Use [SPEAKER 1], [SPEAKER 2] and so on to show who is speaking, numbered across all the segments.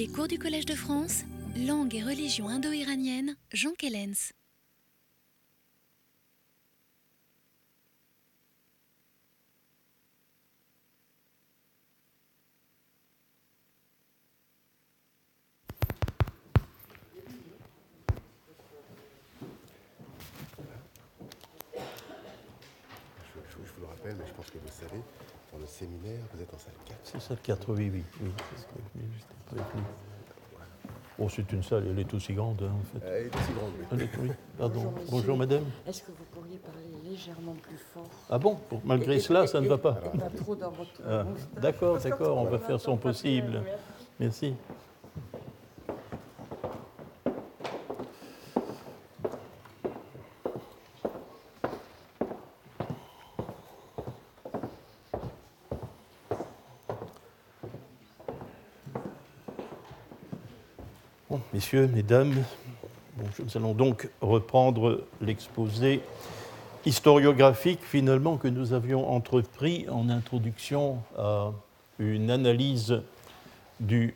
[SPEAKER 1] Les cours du Collège de France, langue et religion indo-iranienne, Jean Kellens.
[SPEAKER 2] Je, je vous le rappelle, mais je pense que vous le savez, dans le séminaire, vous êtes en salle 4.
[SPEAKER 3] C'est salle 4, oui, oui. oui. c'est ce que je dis, j'étais pas venu. Oh, c'est une salle, elle est aussi grande, hein, en fait.
[SPEAKER 2] Elle est aussi grande, oui.
[SPEAKER 3] Elle est- oui, pardon.
[SPEAKER 4] Bonjour,
[SPEAKER 3] madame.
[SPEAKER 4] Est-ce que vous pourriez parler légèrement plus fort?
[SPEAKER 3] Ah bon? Pour- Malgré
[SPEAKER 4] Et-
[SPEAKER 3] cela,
[SPEAKER 4] et-
[SPEAKER 3] ça ne va pas.
[SPEAKER 4] Pas trop dans votre
[SPEAKER 3] Ah. D'accord, d'accord, on va faire son possible.
[SPEAKER 4] merci.
[SPEAKER 3] Mesdames, nous allons donc reprendre l'exposé historiographique finalement que nous avions entrepris en introduction à une analyse du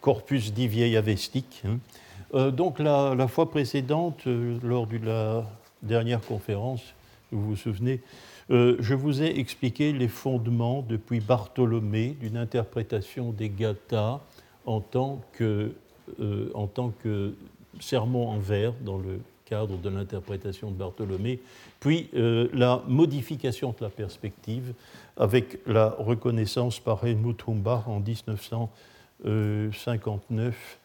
[SPEAKER 3] corpus divieille avestique. hein. Euh, donc la, la fois précédente, euh, lors de la dernière conférence, vous vous souvenez, euh, je vous ai expliqué les fondements depuis Bartholomé d'une interprétation des Gathas en tant que, euh, en tant que sermon en vers dans le cadre de l'interprétation de Bartholomé, puis euh, la modification de la perspective avec la reconnaissance par Helmut Humbach en 1959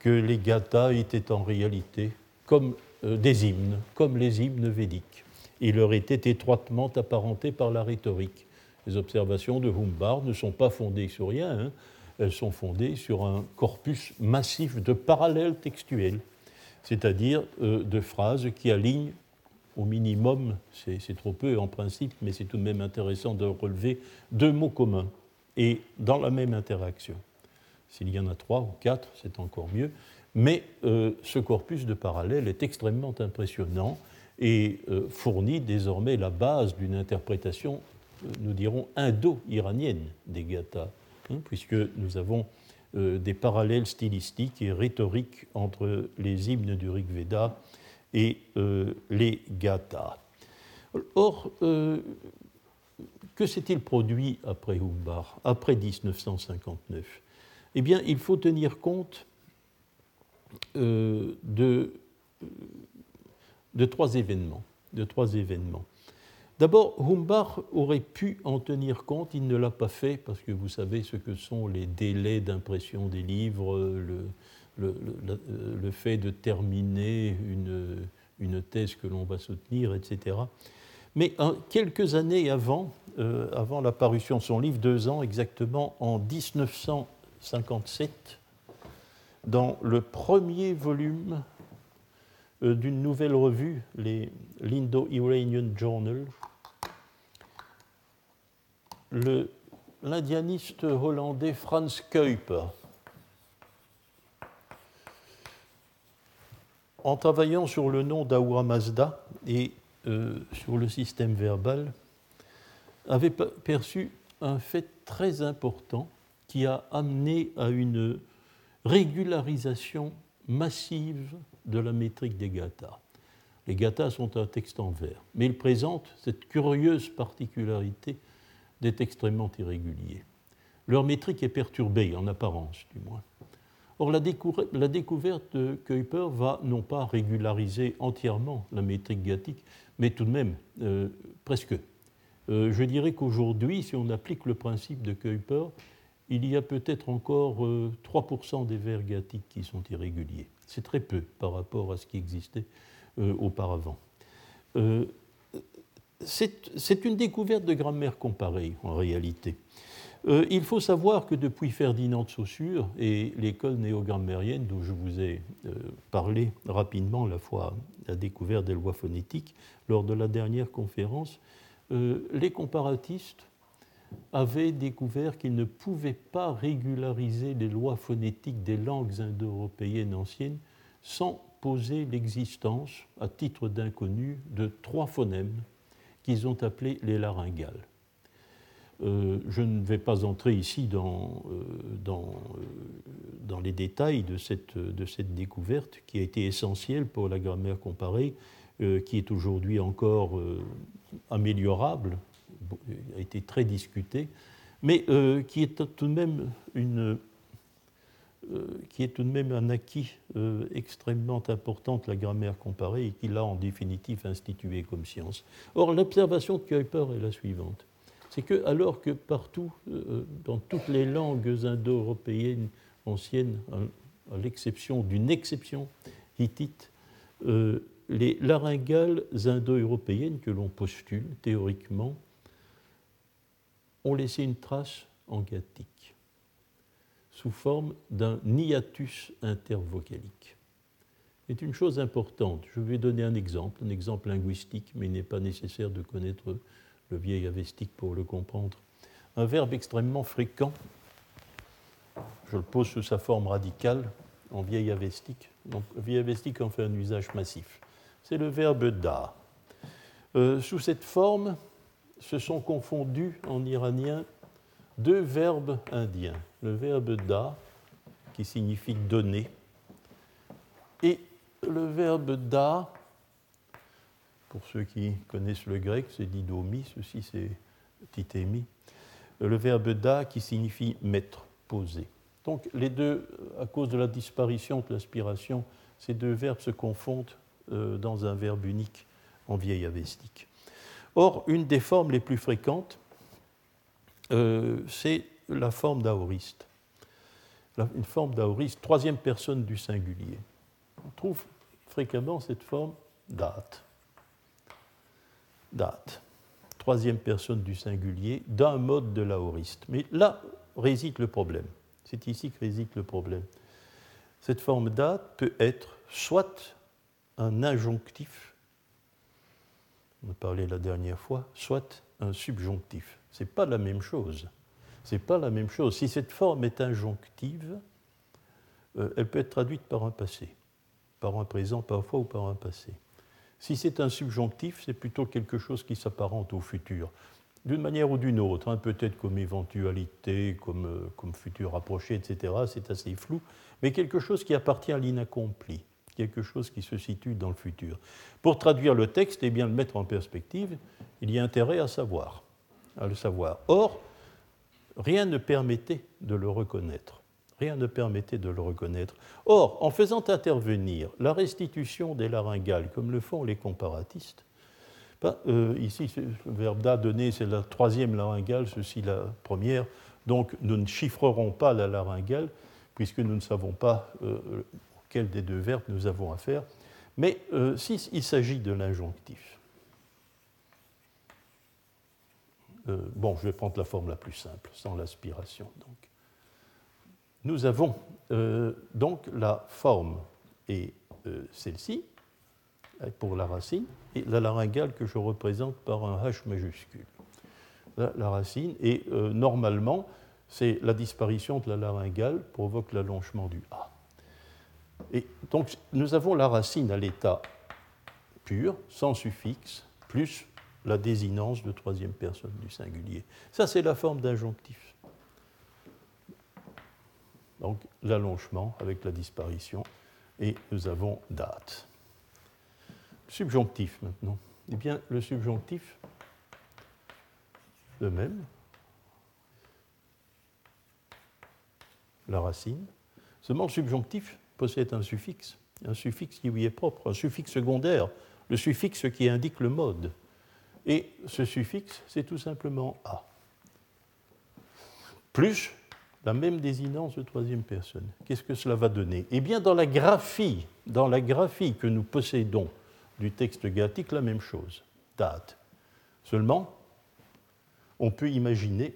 [SPEAKER 3] que les gathas étaient en réalité comme euh, des hymnes, comme les hymnes védiques. Ils leur étaient étroitement apparentés par la rhétorique. Les observations de Humbach ne sont pas fondées sur rien, hein. Elles sont fondées sur un corpus massif de parallèles textuels, c'est-à-dire euh, de phrases qui alignent au minimum, c'est trop peu en principe, mais c'est tout de même intéressant de relever deux mots communs et dans la même interaction. S'il y en a trois ou quatre, c'est encore mieux. Mais euh, ce corpus de parallèles est extrêmement impressionnant et euh, fournit désormais la base d'une interprétation, nous dirons, indo-iranienne des gathas, puisque nous avons euh, des parallèles stylistiques et rhétoriques entre les hymnes du Rig Veda et euh, les gathas. Or, euh, que s'est-il produit après Humbach, après 1959 Eh bien, il faut tenir compte. De trois événements. D'abord, Humbach aurait pu en tenir compte, il ne l'a pas fait, parce que vous savez ce que sont les délais d'impression des livres, le, le fait de terminer une, thèse que l'on va soutenir, etc. Mais quelques années avant, euh, avant la parution de son livre, deux ans exactement, en 1957, dans le premier volume euh, d'une nouvelle revue, l'Indo-Iranian Journal, l'indianiste hollandais Franz Kuiper, en travaillant sur le nom d'Ahura Mazda et euh, sur le système verbal, avait pe- perçu un fait très important qui a amené à une régularisation massive de la métrique des gathas. Les gathas sont un texte en vers, mais ils présentent cette curieuse particularité d'être extrêmement irréguliers. Leur métrique est perturbée, en apparence du moins. Or, la, découverte de Kuiper va non pas régulariser entièrement la métrique gathique, mais tout de même euh, presque. Euh, je dirais qu'aujourd'hui, si on applique le principe de Kuiper, il y a peut-être encore euh, 3% des vers gathiques qui sont irréguliers. C'est très peu par rapport à ce qui existait euh, auparavant. C'est une découverte de grammaire comparée, en réalité. Euh, il faut savoir que depuis Ferdinand de Saussure et l'école néogrammérienne dont je vous ai euh, parlé rapidement la fois la découverte des lois phonétiques lors de la dernière conférence, euh, les comparatistes avaient découvert qu'ils ne pouvaient pas régulariser les lois phonétiques des langues indo-européennes anciennes sans poser l'existence, à titre d'inconnu, de trois phonèmes qu'ils ont appelés les laryngales. Euh, je ne vais pas entrer ici dans, euh, euh, dans les détails de cette, de cette, découverte qui a été essentielle pour la grammaire comparée, qui est aujourd'hui encore améliorable, a été très discutée, mais qui est tout de même une, qui est tout de même un acquis extrêmement important la grammaire comparée et qui l'a en définitive institué comme science. Or, l'observation de Kuiper est la suivante c'est que alors que partout, euh, dans toutes les langues indo-européennes anciennes, à, l'exception d'une exception hittite, euh, les laryngales indo-européennes que l'on postule théoriquement ont laissé une trace en gattique sous forme d'un hiatus intervocalique. C'est une chose importante. Je vais donner un exemple, un exemple linguistique, mais il n'est pas nécessaire de connaître le vieil avestique pour le comprendre. Un verbe extrêmement fréquent, je le pose sous sa forme radicale en vieil avestique. Donc, vieil avestique en fait un usage massif. C'est le verbe da. Euh, sous cette forme, se sont confondus en iranien deux verbes indiens. Le verbe da, qui signifie donner, et le verbe da, pour ceux qui connaissent le grec, c'est didomi, ceci c'est titémi. Le verbe da qui signifie mettre, poser. Donc les deux, à cause de la disparition de l'aspiration, ces deux verbes se confondent euh, dans un verbe unique en vieil avestique. Or, une des formes les plus fréquentes, euh, c'est la forme d'aoriste. Une forme d'aoriste, troisième personne du singulier. On trouve fréquemment cette forme date date, troisième personne du singulier, d'un mode de l'aoriste. Mais là réside le problème. C'est ici que réside le problème. Cette forme date peut être soit un injonctif, on a parlé la dernière fois, soit un subjonctif. Ce n'est pas la même chose. C'est pas la même chose. Si cette forme est injonctive, euh, elle peut être traduite par un passé, par un présent parfois ou par un passé. Si c'est un subjonctif, c'est plutôt quelque chose qui s'apparente au futur, d'une manière ou d'une autre, hein, peut-être comme éventualité, comme, euh, comme futur rapproché, etc. C'est assez flou, mais quelque chose qui appartient à l'inaccompli, quelque chose qui se situe dans le futur. Pour traduire le texte et bien le mettre en perspective, il y a intérêt à savoir, à le savoir. Or, rien ne permettait de le reconnaître. Rien ne permettait de le reconnaître. Or, en faisant intervenir la restitution des laryngales, comme le font les comparatistes, ben, euh, ici, le verbe da donné, c'est la troisième laryngale, ceci la première, donc nous ne chiffrerons pas la laryngale, puisque nous ne savons pas euh, quel des deux verbes nous avons à faire. Mais euh, s'il s'agit de l'injonctif, bon, je vais prendre la forme la plus simple, sans l'aspiration. Donc nous avons euh, donc la forme et euh, celle-ci pour la racine et la laryngale que je représente par un H majuscule. La, racine et euh, normalement c'est la disparition de la laryngale provoque l'allongement du A. Et donc nous avons la racine à l'état pur, sans suffixe, plus la désinence de troisième personne du singulier. Ça c'est la forme d'injonctif donc l'allongement avec la disparition, et nous avons date. Subjonctif maintenant. Eh bien, le subjonctif, de même, la racine. Seulement, le subjonctif possède un suffixe, un suffixe qui lui est propre, un suffixe secondaire, le suffixe qui indique le mode. Et ce suffixe, c'est tout simplement A. Plus la même désinence de troisième personne. Qu'est-ce que cela va donner? Eh bien, dans la graphie, dans la graphie que nous possédons du texte gathique, la même chose, date. Seulement, on peut imaginer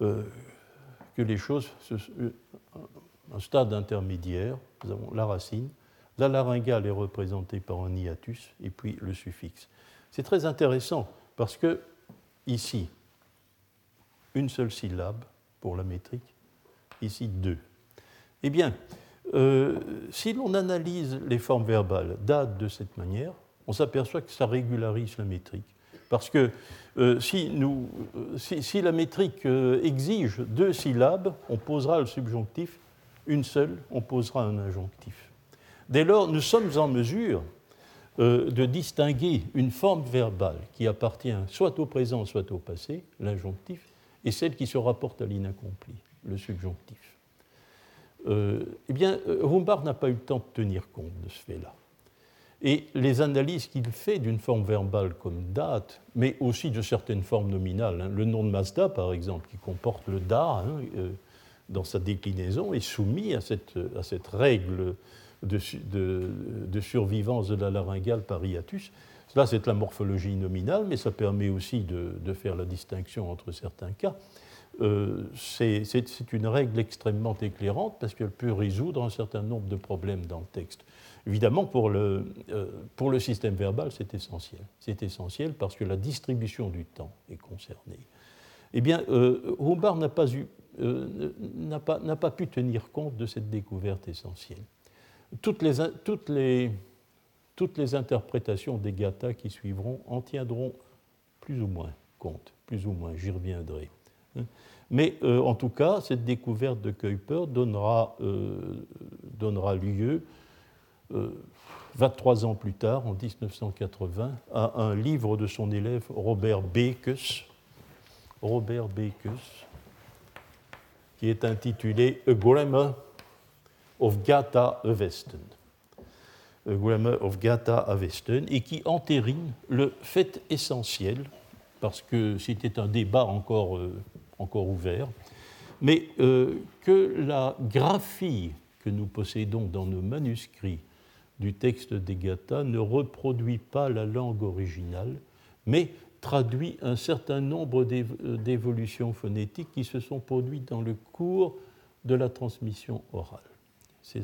[SPEAKER 3] euh, que les choses, euh, un stade intermédiaire, nous avons la racine, la laryngale est représentée par un hiatus et puis le suffixe. C'est très intéressant parce que ici, une seule syllabe pour la métrique, ici deux. Eh bien, euh, si l'on analyse les formes verbales dates de cette manière, on s'aperçoit que ça régularise la métrique. Parce que euh, euh, si, la métrique exige deux syllabes, on posera le subjonctif, une seule, on posera un injonctif. Dès lors, nous sommes en mesure de distinguer une forme verbale qui appartient soit au présent, soit au passé, l'injonctif, et celle qui se rapporte à l'inaccompli, le subjonctif. Euh, eh bien, Rumbard n'a pas eu le temps de tenir compte de ce fait-là. Et les analyses qu'il fait d'une forme verbale comme date, mais aussi de certaines formes nominales, hein, le nom de Mazda par exemple, qui comporte le da hein, euh, dans sa déclinaison, est soumis à cette, règle de, de, survivance de la laryngale par hiatus. Cela, c'est la morphologie nominale, mais ça permet aussi de, de faire la distinction entre certains cas. Euh, c'est une règle extrêmement éclairante parce qu'elle peut résoudre un certain nombre de problèmes dans le texte. Évidemment, pour le, euh, pour le système verbal, c'est essentiel. C'est essentiel parce que la distribution du temps est concernée. Eh bien, euh, n'a pas, euh, pas, pas, pu tenir compte de cette découverte essentielle. Toutes les, toutes les, toutes les interprétations des gathas qui suivront en tiendront plus ou moins compte, plus ou moins, j'y reviendrai. Hein. Mais en tout cas, cette découverte de Kuiper donnera, donnera lieu, 23 euh, ans plus tard, en 1980, à un livre de son élève Robert Bekes, Robert qui est intitulé A Grammar of Gata Avesten. A Grammar of Gata Avesten, et qui entérine le fait essentiel, parce que c'était un débat encore encore ouvert, mais euh, que la graphie que nous possédons dans nos manuscrits du texte des Gathas ne reproduit pas la langue originale, mais traduit un certain nombre euh, d'évolutions phonétiques qui se sont produites dans le cours de la transmission orale. ce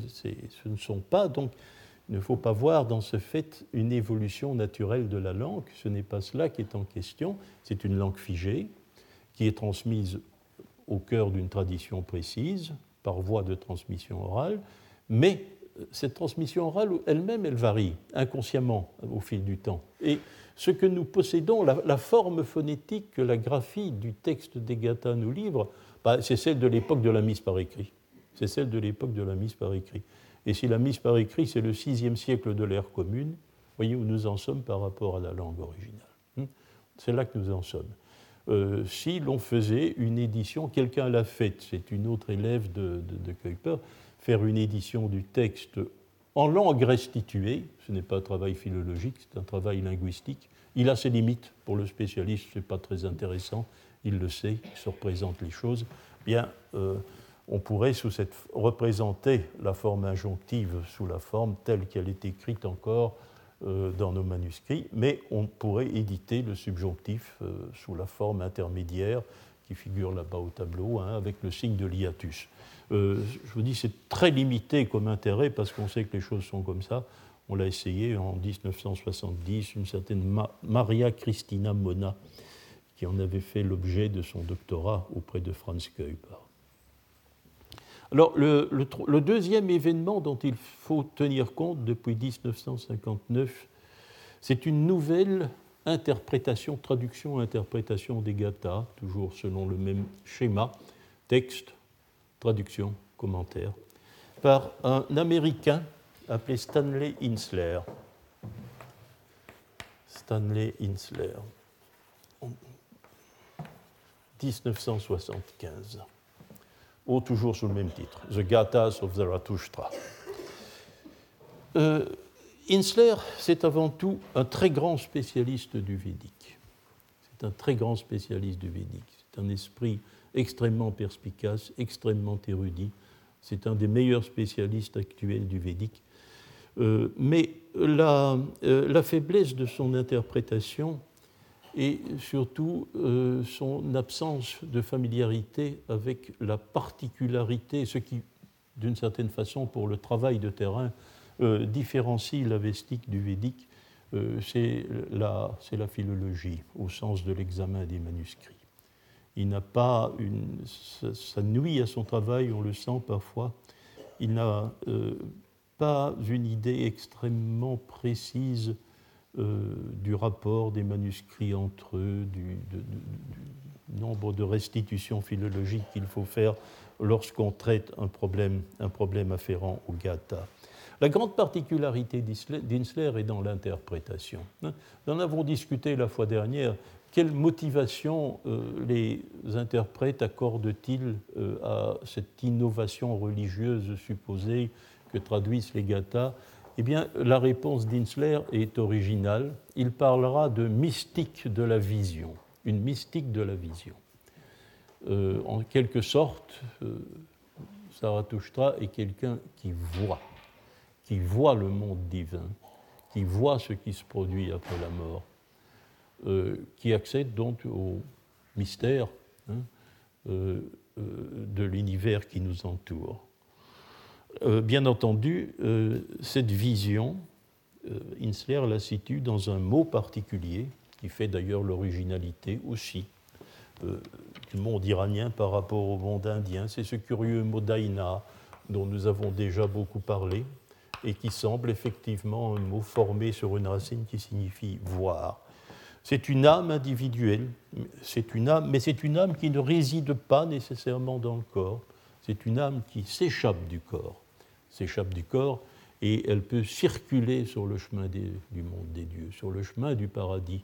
[SPEAKER 3] ne sont pas donc il ne faut pas voir dans ce fait une évolution naturelle de la langue, ce n'est pas cela qui est en question, c'est une langue figée, qui est transmise au cœur d'une tradition précise, par voie de transmission orale, mais cette transmission orale elle-même, elle varie inconsciemment au fil du temps. Et ce que nous possédons, la, forme phonétique que la graphie du texte des Gathas nous livre, bah, c'est celle de l'époque de la mise par écrit. C'est celle de l'époque de la mise par écrit. Et si la mise par écrit, c'est le sixième siècle de l'ère commune, voyez où nous en sommes par rapport à la langue originale. Hmm? C'est là que nous en sommes. Euh, si l'on faisait une édition, quelqu'un l'a faite, c'est une autre élève de, de, Kuiper, faire une édition du texte en langue restituée, ce n'est pas un travail philologique, c'est un travail linguistique. Il a ses limites pour le spécialiste, ce n'est pas très intéressant, il le sait, il se représente les choses. Bien, euh, on pourrait sous cette, représenter la forme injonctive sous la forme telle qu'elle est écrite encore euh, dans nos manuscrits, mais on pourrait éditer le subjonctif euh, sous la forme intermédiaire qui figure là-bas au tableau, hein, avec le signe de l'hiatus. Euh, je vous dis, c'est très limité comme intérêt parce qu'on sait que les choses sont comme ça. On l'a essayé en 1970, une certaine Maria Cristina Mona, qui en avait fait l'objet de son doctorat auprès de Franz Kuiper. Alors, le, deuxième événement dont il faut tenir compte depuis 1959, c'est une nouvelle interprétation, traduction, interprétation des gathas, toujours selon le même schéma, texte, traduction, commentaire, par un Américain appelé Stanley Insler. Stanley Insler, 1975 ou toujours sous le même titre, The Gathas of Zarathustra. Euh, Insler, c'est avant tout un très grand spécialiste du Védique. C'est un très grand spécialiste du Védique. C'est un esprit extrêmement perspicace, extrêmement érudit. C'est un des meilleurs spécialistes actuels du Védique. Euh, mais la, euh, la, faiblesse de son interprétation et surtout euh, son absence de familiarité avec la particularité, ce qui, d'une certaine façon, pour le travail de terrain, différencie l'avestique du védique, c'est la, philologie, au sens de l'examen des manuscrits. Il n'a pas une, ça, nuit à son travail, on le sent parfois, il n'a pas une idée extrêmement précise du rapport des manuscrits entre eux, du, nombre de restitutions philologiques qu'il faut faire lorsqu'on traite un problème, un problème afférent au gata. La grande particularité d'Insler est dans l'interprétation. Nous en avons discuté la fois dernière. Quelle motivation euh, les interprètes accordent-ils euh, à cette innovation religieuse supposée que traduisent les gathas? Eh bien, la réponse d'Insler est originale. Il parlera de mystique de la vision, une mystique de la vision. Euh, en quelque sorte, Zarathustra est quelqu'un qui voit qui voit le monde divin, qui voit ce qui se produit après la mort, euh, qui accède donc au mystère hein, euh, euh, de l'univers qui nous entoure. bien entendu, cette vision, Insler la situe dans un mot particulier, qui fait d'ailleurs l'originalité aussi du monde iranien par rapport au monde indien. C'est ce curieux mot daïna dont nous avons déjà beaucoup parlé, et qui semble effectivement un mot formé sur une racine qui signifie voir. C'est une âme individuelle, c'est une âme, mais c'est une âme qui ne réside pas nécessairement dans le corps. C'est une âme qui s'échappe du corps, s'échappe du corps, et elle peut circuler sur le chemin du monde des dieux, sur le chemin du paradis,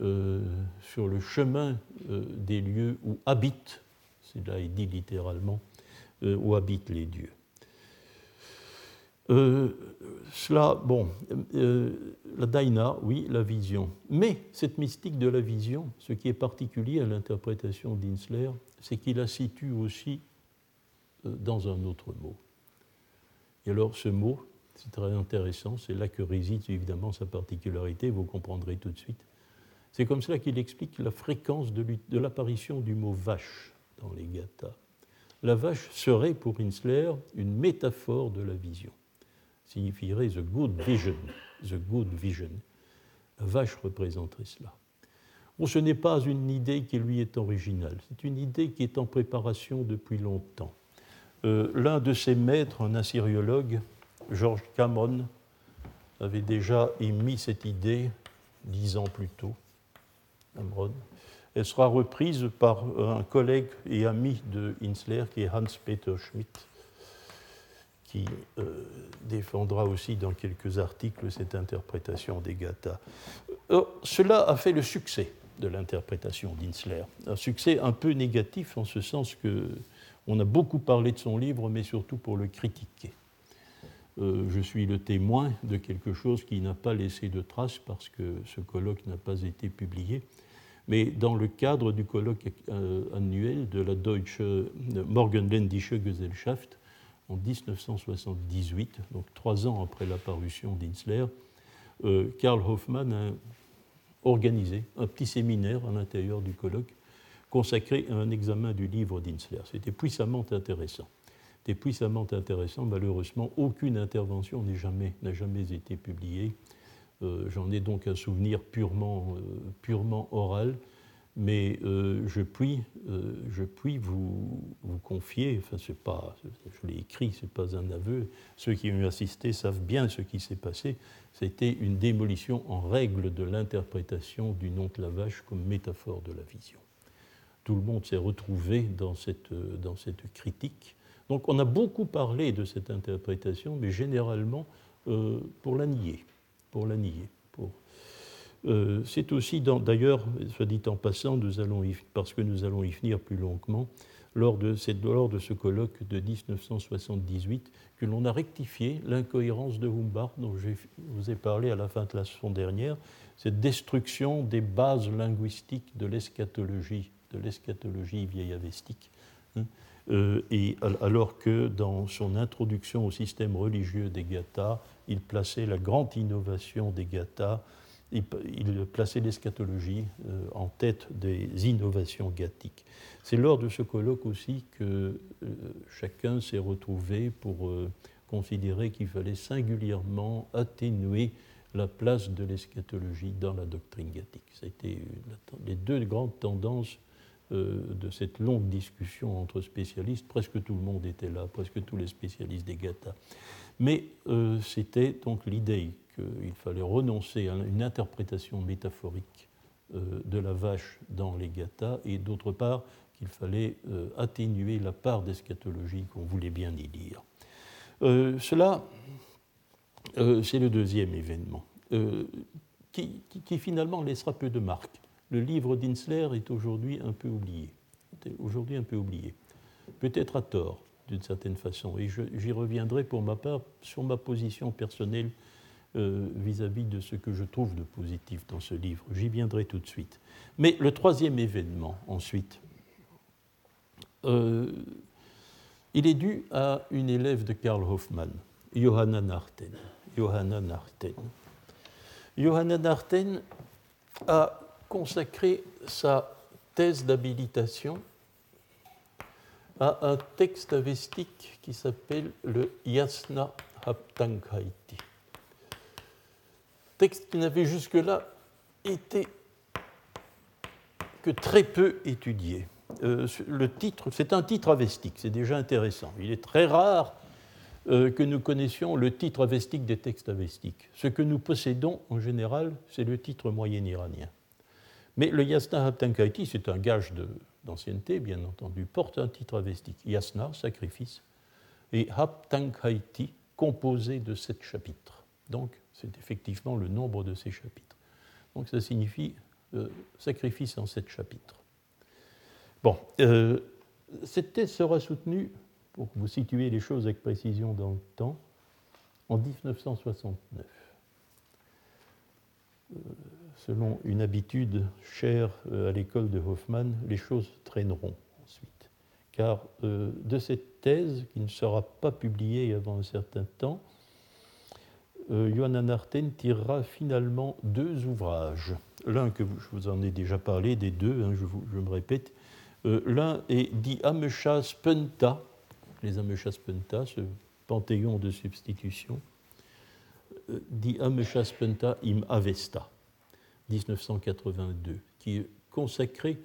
[SPEAKER 3] euh, sur le chemin euh, des lieux où habitent, c'est là il dit littéralement, euh, où habitent les dieux. Euh, cela, bon, euh, la daina, oui, la vision. Mais cette mystique de la vision, ce qui est particulier à l'interprétation d'Insler, c'est qu'il la situe aussi euh, dans un autre mot. Et alors ce mot, c'est très intéressant, c'est là que réside évidemment sa particularité, vous comprendrez tout de suite. C'est comme cela qu'il explique la fréquence de, l'apparition du mot vache dans les gathas. La vache serait pour Insler une métaphore de la vision signifierait the good vision. The good vision. La vache représenterait cela. Bon, ce n'est pas une idée qui lui est originale, c'est une idée qui est en préparation depuis longtemps. Euh, l'un de ses maîtres, un assyriologue, George Cameron, avait déjà émis cette idée dix ans plus tôt. Cameron. Elle sera reprise par un collègue et ami de Hinsler qui est Hans-Peter Schmidt qui euh, défendra aussi dans quelques articles cette interprétation des gathas. Euh, cela a fait le succès de l'interprétation d'Insler. Un succès un peu négatif en ce sens que on a beaucoup parlé de son livre, mais surtout pour le critiquer. Euh, je suis le témoin de quelque chose qui n'a pas laissé de traces parce que ce colloque n'a pas été publié. Mais dans le cadre du colloque annuel de la Deutsche Morgenländische Gesellschaft, en 1978, donc trois ans après l'apparition d'Insler, euh, Karl Hoffmann a organisé un petit séminaire à l'intérieur du colloque consacré à un examen du livre d'Insler. C'était puissamment intéressant. Puissamment intéressant. Malheureusement, aucune intervention n'a jamais, été publiée. Euh, j'en ai donc un souvenir purement, euh, purement oral mais euh, je puis, euh, je puis vous, vous, confier, enfin c'est pas, je l'ai écrit, c'est pas un aveu, ceux qui ont assisté savent bien ce qui s'est passé, c'était une démolition en règle de l'interprétation du nom de la vache comme métaphore de la vision. Tout le monde s'est retrouvé dans cette, dans cette critique. Donc on a beaucoup parlé de cette interprétation, mais généralement euh, pour la nier, pour la nier. Euh, c'est aussi, d'ailleurs, soit dit en passant, parce que nous allons y finir plus longuement, lors de, lors de ce colloque de 1978, que l'on a rectifié l'incohérence de Humbart, dont je vous ai parlé à la fin de la leçon dernière, cette destruction des bases linguistiques de l'eschatologie, de l'eschatologie vieillavestique. Hein, euh, et alors que dans son introduction au système religieux des Gathas, il plaçait la grande innovation des Gathas il, plaçait l'eschatologie euh, en tête des innovations gathiques. C'est lors de ce colloque aussi que euh, chacun s'est retrouvé pour euh, considérer qu'il fallait singulièrement atténuer la place de l'eschatologie dans la doctrine gathique. C'était les deux grandes tendances de cette longue discussion entre spécialistes. Presque tout le monde était là, presque tous les spécialistes des gathas. Mais c'était donc l'idée qu'il fallait renoncer à une interprétation métaphorique de la vache dans les gathas et d'autre part qu'il fallait atténuer la part d'eschatologie qu'on voulait bien y lire. cela, c'est le deuxième événement. Qui, qui, finalement laissera peu de marques le livre d'Insler est aujourd'hui un peu oublié. Aujourd'hui un peu oublié. Peut-être à tort, d'une certaine façon. Et j'y reviendrai pour ma part sur ma position personnelle euh, vis-à-vis de ce que je trouve de positif dans ce livre. J'y viendrai tout de suite. Mais le troisième événement, ensuite, euh, il est dû à une élève de Karl Hoffmann, Johanna Narten. Johanna Narten. A consacrer sa thèse d'habilitation à un texte avestique qui s'appelle le Yasna Haptanghaiti. Texte qui n'avait jusque-là été que très peu étudié. Euh, le titre, c'est un titre avestique, c'est déjà intéressant. Il est très rare euh, que nous connaissions le titre avestique des textes avestiques. Ce que nous possédons en général, c'est le titre moyen iranien. Mais le yasna haptankaiti, c'est un gage d'ancienneté, bien entendu, porte un titre avestique. Yasna, sacrifice, et haptankaiti, composé de sept chapitres. Donc, c'est effectivement le nombre de ces chapitres. Donc, ça signifie euh, sacrifice en sept chapitres. Bon, euh, cette thèse sera soutenue, pour vous situer les choses avec précision dans le temps, en 1969 selon une habitude chère euh, à l'école de Hoffmann, les choses traîneront ensuite. Car euh, de cette thèse, qui ne sera pas publiée avant un certain temps, euh, Johanna Narten tirera finalement deux ouvrages. L'un que je vous en ai déjà parlé, des deux, hein, je, me répète. L'un est dit Ameshas Penta, les Ameshas Penta, ce panthéon de substitution, dit Ameshas Penta im Avesta 1982, qui est consacré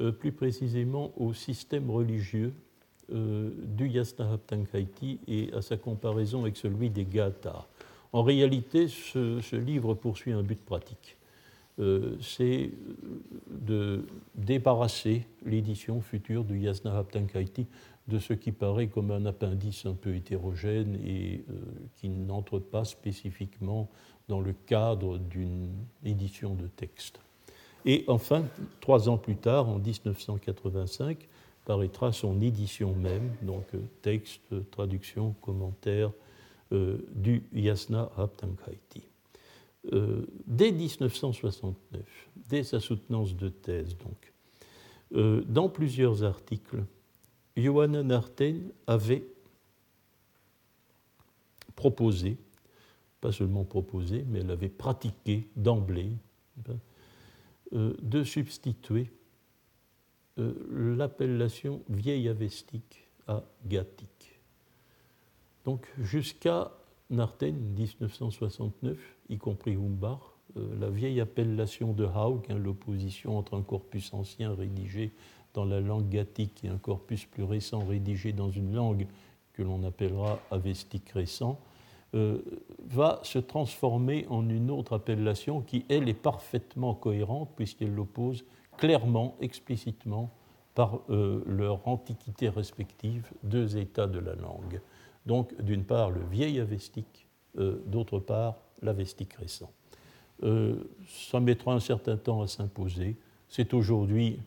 [SPEAKER 3] euh, plus précisément au système religieux euh, du Yasnahaptankaiti et à sa comparaison avec celui des Gathas. En réalité, ce, livre poursuit un but pratique. Euh, c'est de débarrasser l'édition future du Yasnahaptankaiti de ce qui paraît comme un appendice un peu hétérogène et qui n'entre pas spécifiquement dans le cadre d'une édition de texte. Et enfin, trois ans plus tard, en 1985, paraîtra son édition même, donc euh, texte, traduction, commentaire euh, du Yasna Haptankaiti. Euh, dès 1969, dès sa soutenance de thèse, donc, dans plusieurs articles, Johanna Narten avait proposé pas seulement proposé, mais elle avait pratiqué d'emblée euh, de substituer euh, l'appellation vieille avestique à gathique. Donc jusqu'à Narten 1969, y compris Humbach, euh, la vieille appellation de Haug, hein, l'opposition entre un corpus ancien rédigé dans la langue gathique et un corpus plus récent rédigé dans une langue que l'on appellera avestique récent, euh, va se transformer en une autre appellation qui, elle, est parfaitement cohérente puisqu'elle l'oppose clairement, explicitement, par euh, leur antiquité respective, deux états de la langue. Donc, d'une part, le vieil avestique, euh, d'autre part, l'avestique récent. ça mettra un certain temps à s'imposer. C'est aujourd'hui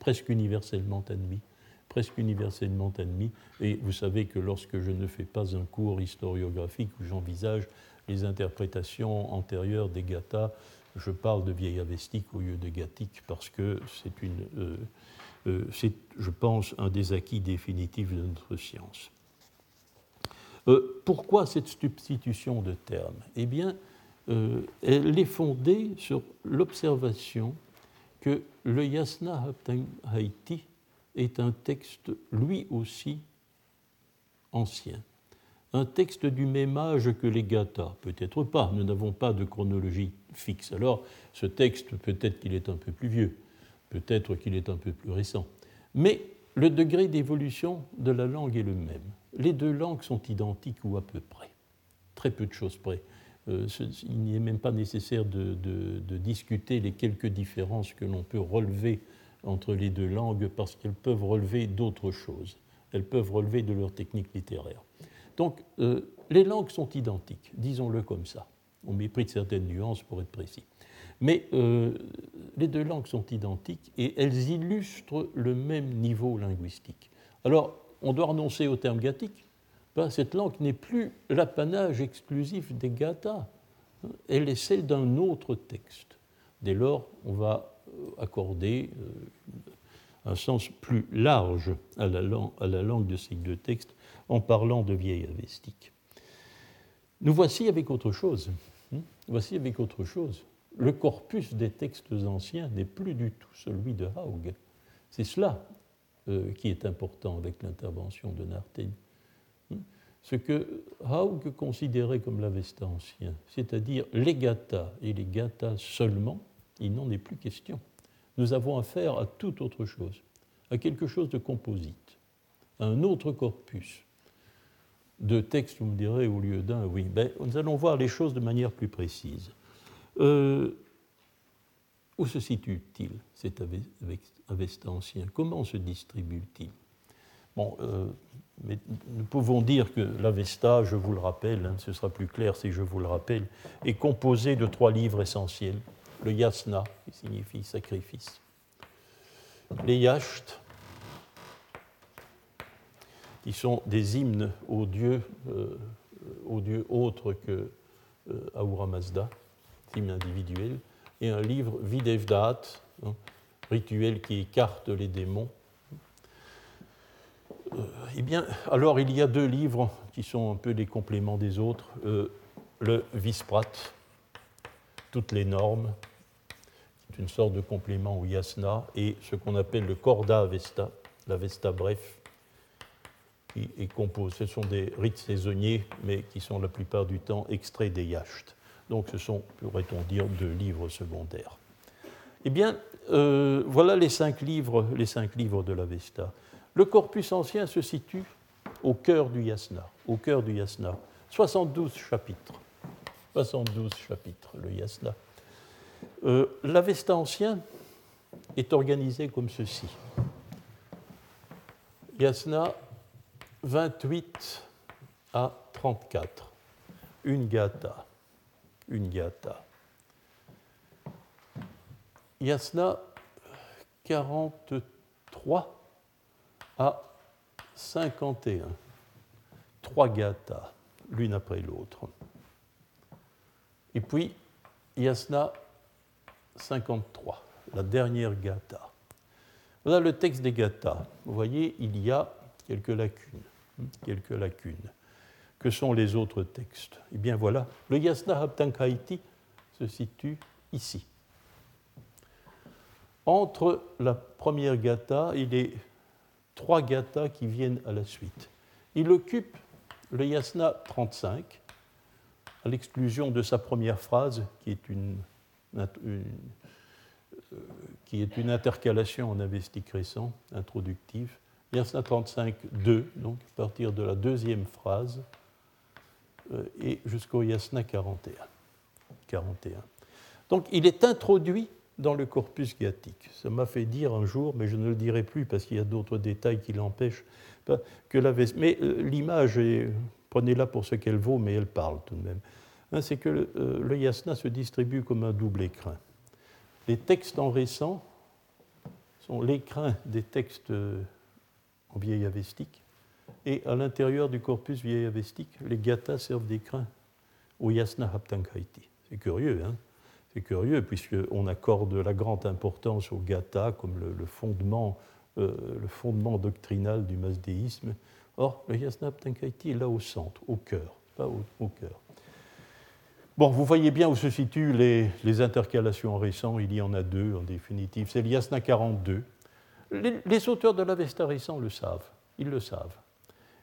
[SPEAKER 3] presque universellement admis presque universellement admis. Et vous savez que lorsque je ne fais pas un cours historiographique où j'envisage les interprétations antérieures des gathas, je parle de vieille avestique au lieu de gathique parce que c'est une, euh, euh, c'est, je pense, un des acquis définitifs de notre science. Euh, pourquoi cette substitution de termes Eh bien, elle est fondée sur l'observation que le Yasna Haiti est un texte lui aussi ancien. Un texte du même âge que les Gathas, peut-être pas, nous n'avons pas de chronologie fixe. Alors ce texte, peut-être qu'il est un peu plus vieux, Peut-être qu'il est un peu plus récent. Mais le degré d'évolution de la langue est le même. Les deux langues sont identiques ou à peu près. Très peu de choses près. Euh, il n'est même pas nécessaire de, discuter les quelques différences que l'on peut relever entre les deux langues parce qu'elles peuvent relever d'autres choses. Elles peuvent relever de leur technique littéraire. Donc, euh, les langues sont identiques, disons-le comme ça. On mépris de certaines nuances pour être précis. Mais euh, les deux langues sont identiques et elles illustrent le même niveau linguistique. Alors, on doit renoncer au terme gathique. Ben, cette langue n'est plus l'apanage exclusif des Gathas. Elle est celle d'un autre texte. Dès lors, on va euh, accorder euh, un sens plus large à la, langue, à la langue de ces deux textes en parlant de vieille avestique. Nous voici avec autre chose. Hein. Voici avec autre chose le corpus des textes anciens n'est plus du tout celui de Haug. C'est cela euh, qui est important avec l'intervention de Narten. Hmm? Ce que Haug considérait comme l'Avesta ancien, c'est-à-dire les gathas et les gathas seulement, il n'en est plus question. Nous avons affaire à toute autre chose, à quelque chose de composite, à un autre corpus de textes, vous me direz, au lieu d'un, oui. Ben, nous allons voir les choses de manière plus précise. Euh, où se situe-t-il, cet Avesta ancien Comment se distribue-t-il? Bon, euh, nous pouvons dire que l'Avesta, je vous le rappelle, hein, ce sera plus clair si je vous le rappelle, est composé de trois livres essentiels. Le yasna, qui signifie sacrifice. Les yasht, qui sont des hymnes aux dieux, euh, autres que Ahura Mazda hymne individuel, et un livre Videvdat, hein, rituel qui écarte les démons. Euh, eh bien, alors il y a deux livres qui sont un peu les compléments des autres. Euh, le Visprat, toutes les normes, qui est une sorte de complément au Yasna, et ce qu'on appelle le Corda Vesta, la Vesta bref, qui est composé. Ce sont des rites saisonniers, mais qui sont la plupart du temps extraits des Yachts. Donc ce sont, pourrait-on dire, deux livres secondaires. Eh bien, euh, voilà les cinq, livres, les cinq livres de l'Avesta. Le corpus ancien se situe au cœur du yasna, au cœur du yasna. 72 chapitres. 72 chapitres, le yasna. Euh, L'Avesta ancien est organisé comme ceci. Yasna 28 à 34, une gata une gata. Yasna 43 à 51. Trois gathas, l'une après l'autre. Et puis, Yasna 53, la dernière gata. Voilà le texte des gathas. Vous voyez, il y a quelques lacunes. Quelques lacunes que sont les autres textes Eh bien voilà, le Yasna Haptankaiti se situe ici. Entre la première gata et les trois gathas qui viennent à la suite. Il occupe le Yasna 35, à l'exclusion de sa première phrase, qui est une, euh, intercalation en avestique récent, introductive. Yasna 35, 2, donc à partir de la deuxième phrase, et jusqu'au Yasna 41. 41. Donc il est introduit dans le corpus gathique. Ça m'a fait dire un jour, mais je ne le dirai plus parce qu'il y a d'autres détails qui l'empêchent, que la Mais euh, l'image, prenez-la pour ce qu'elle vaut, mais elle parle tout de même. Hein, c'est que le, euh, yasna se distribue comme un double écrin. Les textes en récent sont l'écrin des textes en vieil avestique et à l'intérieur du corpus vieillavestique, les gathas servent d'écrin au yasna haptankaiti. C'est curieux, hein C'est curieux, puisqu'on accorde la grande importance aux gathas comme le, fondement, euh, le fondement doctrinal du masdéisme. Or, le yasna haptankaiti est là au centre, au cœur, pas au, cœur. Bon, vous voyez bien où se situent les, intercalations récents. Il y en a deux, en définitive. C'est le Yasna 42. Les, les auteurs de l'Avesta récent le savent. Ils le savent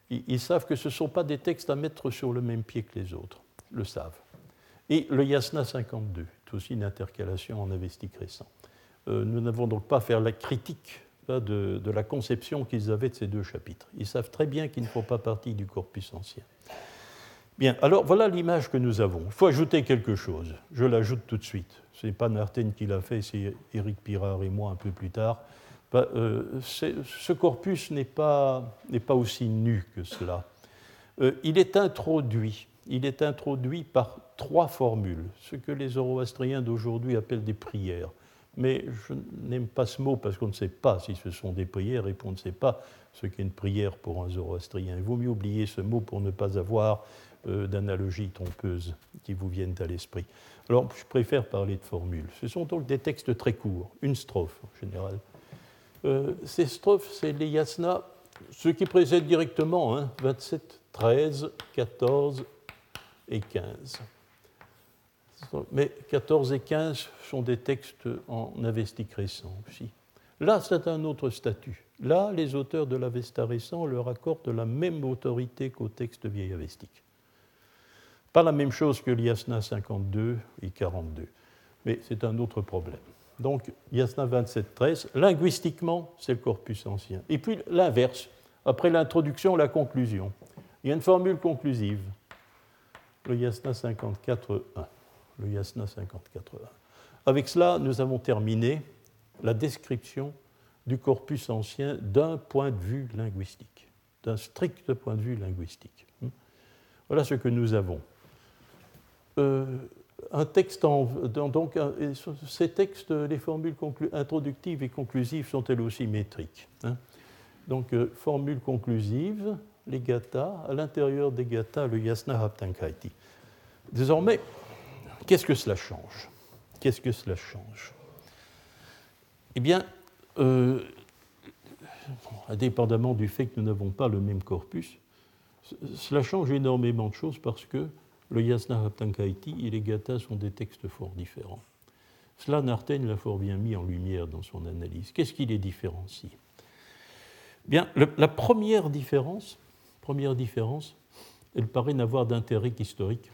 [SPEAKER 3] ils, savent que ce ne sont pas des textes à mettre sur le même pied que les autres, le savent. Et le Yasna 52 est aussi une intercalation en avestique récent. nous n'avons donc pas à faire la critique de, la conception qu'ils avaient de ces deux chapitres. Ils savent très bien qu'ils ne font pas partie du corpus ancien. Bien, alors voilà l'image que nous avons. Il faut ajouter quelque chose. Je l'ajoute tout de suite. Ce n'est pas Narten qui l'a fait, c'est Éric Pirard et moi un peu plus tard. Bah, euh, ce corpus n'est pas, pas, aussi nu que cela. Euh, il est introduit. Il est introduit par trois formules, ce que les zoroastriens d'aujourd'hui appellent des prières mais je n'aime pas ce mot parce qu'on ne sait pas si ce sont des prières et qu'on ne sait pas ce qu'est une prière pour un zoroastrien. Il vaut mieux oublier ce mot pour ne pas avoir euh, d'analogies trompeuses qui vous viennent à l'esprit. Alors, je préfère parler de formules. Ce sont donc des textes très courts, une strophe en général. Euh, ces strophes, c'est les yasnas, ceux qui précèdent directement, 27, 13, 14 et 15. Mais 14 et 15 sont des textes en avestique récent aussi. Là, c'est un autre statut. Là, les auteurs de l'Avesta récent leur accordent la même autorité qu'au texte vieil avestique. Pas la même chose que l'Yasna 52 et 42, mais c'est un autre problème. Donc, Yasna 27-13, linguistiquement, c'est le corpus ancien. Et puis l'inverse, après l'introduction, la conclusion. Il y a une formule conclusive, le Yasna 54.1 le Yasna 5080. Avec cela, nous avons terminé la description du corpus ancien d'un point de vue linguistique, d'un strict point de vue linguistique. Voilà ce que nous avons. Euh, un texte donc, ces textes, les formules introductives et conclusives sont elles aussi métriques. Hein. Donc, euh, formule conclusive, les gathas, à l'intérieur des gathas, le yasna haptankaiti. Désormais, Qu'est-ce que cela change? Qu'est-ce que cela change? Eh bien, euh, indépendamment du fait que nous n'avons pas le même corpus, cela change énormément de choses parce que le Yasna Haptankaiti et les Gathas sont des textes fort différents. Cela, Narten l'a fort bien mis en lumière dans son analyse. Qu'est-ce qui les différencie? Bien, la première différence, première différence, elle paraît n'avoir d'intérêt qu'historique.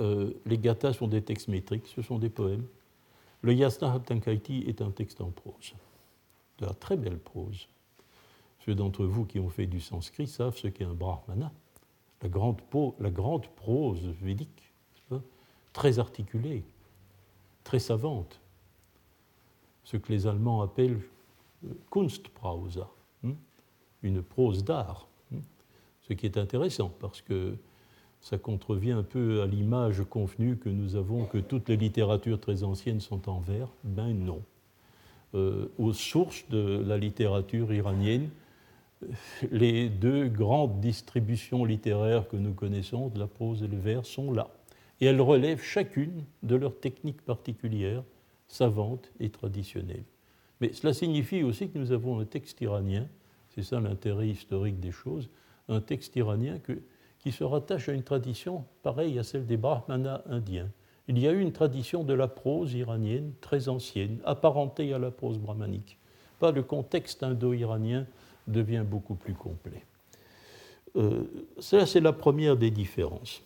[SPEAKER 3] Euh, les gathas sont des textes métriques, ce sont des poèmes. Le Yasna Haptankaiti est un texte en prose, de la très belle prose. Ceux d'entre vous qui ont fait du sanskrit savent ce qu'est un brahmana, la grande, la grande prose védique, très articulée, très savante, ce que les Allemands appellent euh, Kunstprausa, hein, une prose d'art, hein. ce qui est intéressant parce que ça contrevient un peu à l'image convenue que nous avons que toutes les littératures très anciennes sont en vers. Ben non. Euh, aux sources de la littérature iranienne, les deux grandes distributions littéraires que nous connaissons, de la prose et le vers, sont là. Et elles relèvent chacune de leur technique particulière, savante et traditionnelle. Mais cela signifie aussi que nous avons un texte iranien, c'est ça l'intérêt historique des choses, un texte iranien qui se rattache à une tradition pareille à celle des brahmanas indiens. Il y a eu une tradition de la prose iranienne très ancienne, apparentée à la prose brahmanique. Pas le contexte indo-iranien devient beaucoup plus complet. Euh, ça, c'est la première des différences.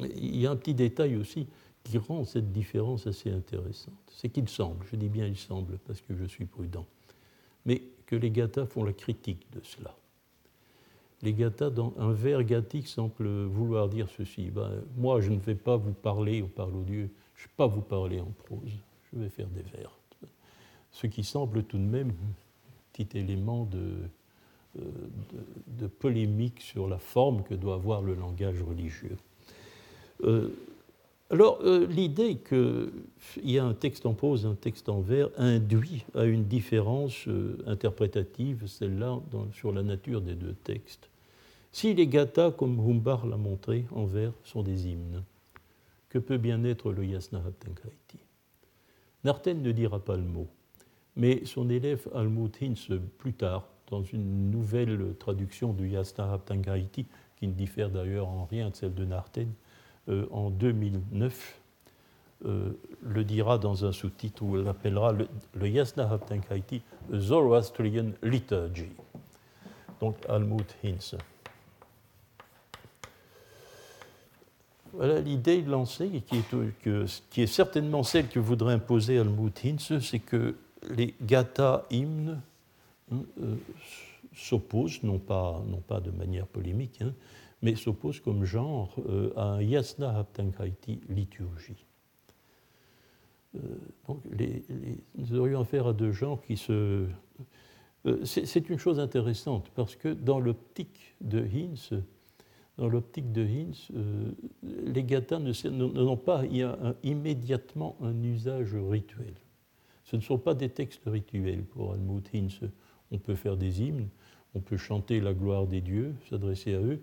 [SPEAKER 3] Il y a un petit détail aussi qui rend cette différence assez intéressante. C'est qu'il semble, je dis bien il semble parce que je suis prudent, mais que les Gathas font la critique de cela les gathas, un vers gathique semble vouloir dire ceci. Ben, moi, je ne vais pas vous parler, on parle au Dieu, je ne vais pas vous parler en prose, je vais faire des vers. Ce qui semble tout de même petit élément de, euh, de, polémique sur la forme que doit avoir le langage religieux. Euh, alors, euh, l'idée qu'il y a un texte en prose, un texte en vers, induit à une différence interprétative, celle-là, sur la nature des deux textes. Si les gathas, comme Humbar l'a montré en vers, sont des hymnes, que peut bien être le Yasna Narten ne dira pas le mot, mais son élève Almut Hins, plus tard, dans une nouvelle traduction du Yasna Haptankaiti, qui ne diffère d'ailleurs en rien de celle de Narten, euh, en 2009, euh, le dira dans un sous-titre où il appellera le, le Yasna Zoroastrian Liturgy. Donc Almut Hins. l'idée lancée, qui est, qui est certainement celle que voudrait imposer Helmut Hinz, c'est que les gata hymnes euh, s'opposent, non pas, de manière polémique, hein, mais s'opposent comme genre euh, à un yasna haptankaiti liturgie. Euh, donc nous aurions affaire à deux genres qui se... c'est une chose intéressante parce que dans l'optique de Hinz, dans l'optique de Hinz, les gathas n'ont pas immédiatement un usage rituel. Ce ne sont pas des textes rituels pour Helmut Hinz. On peut faire des hymnes, on peut chanter la gloire des dieux, s'adresser à eux,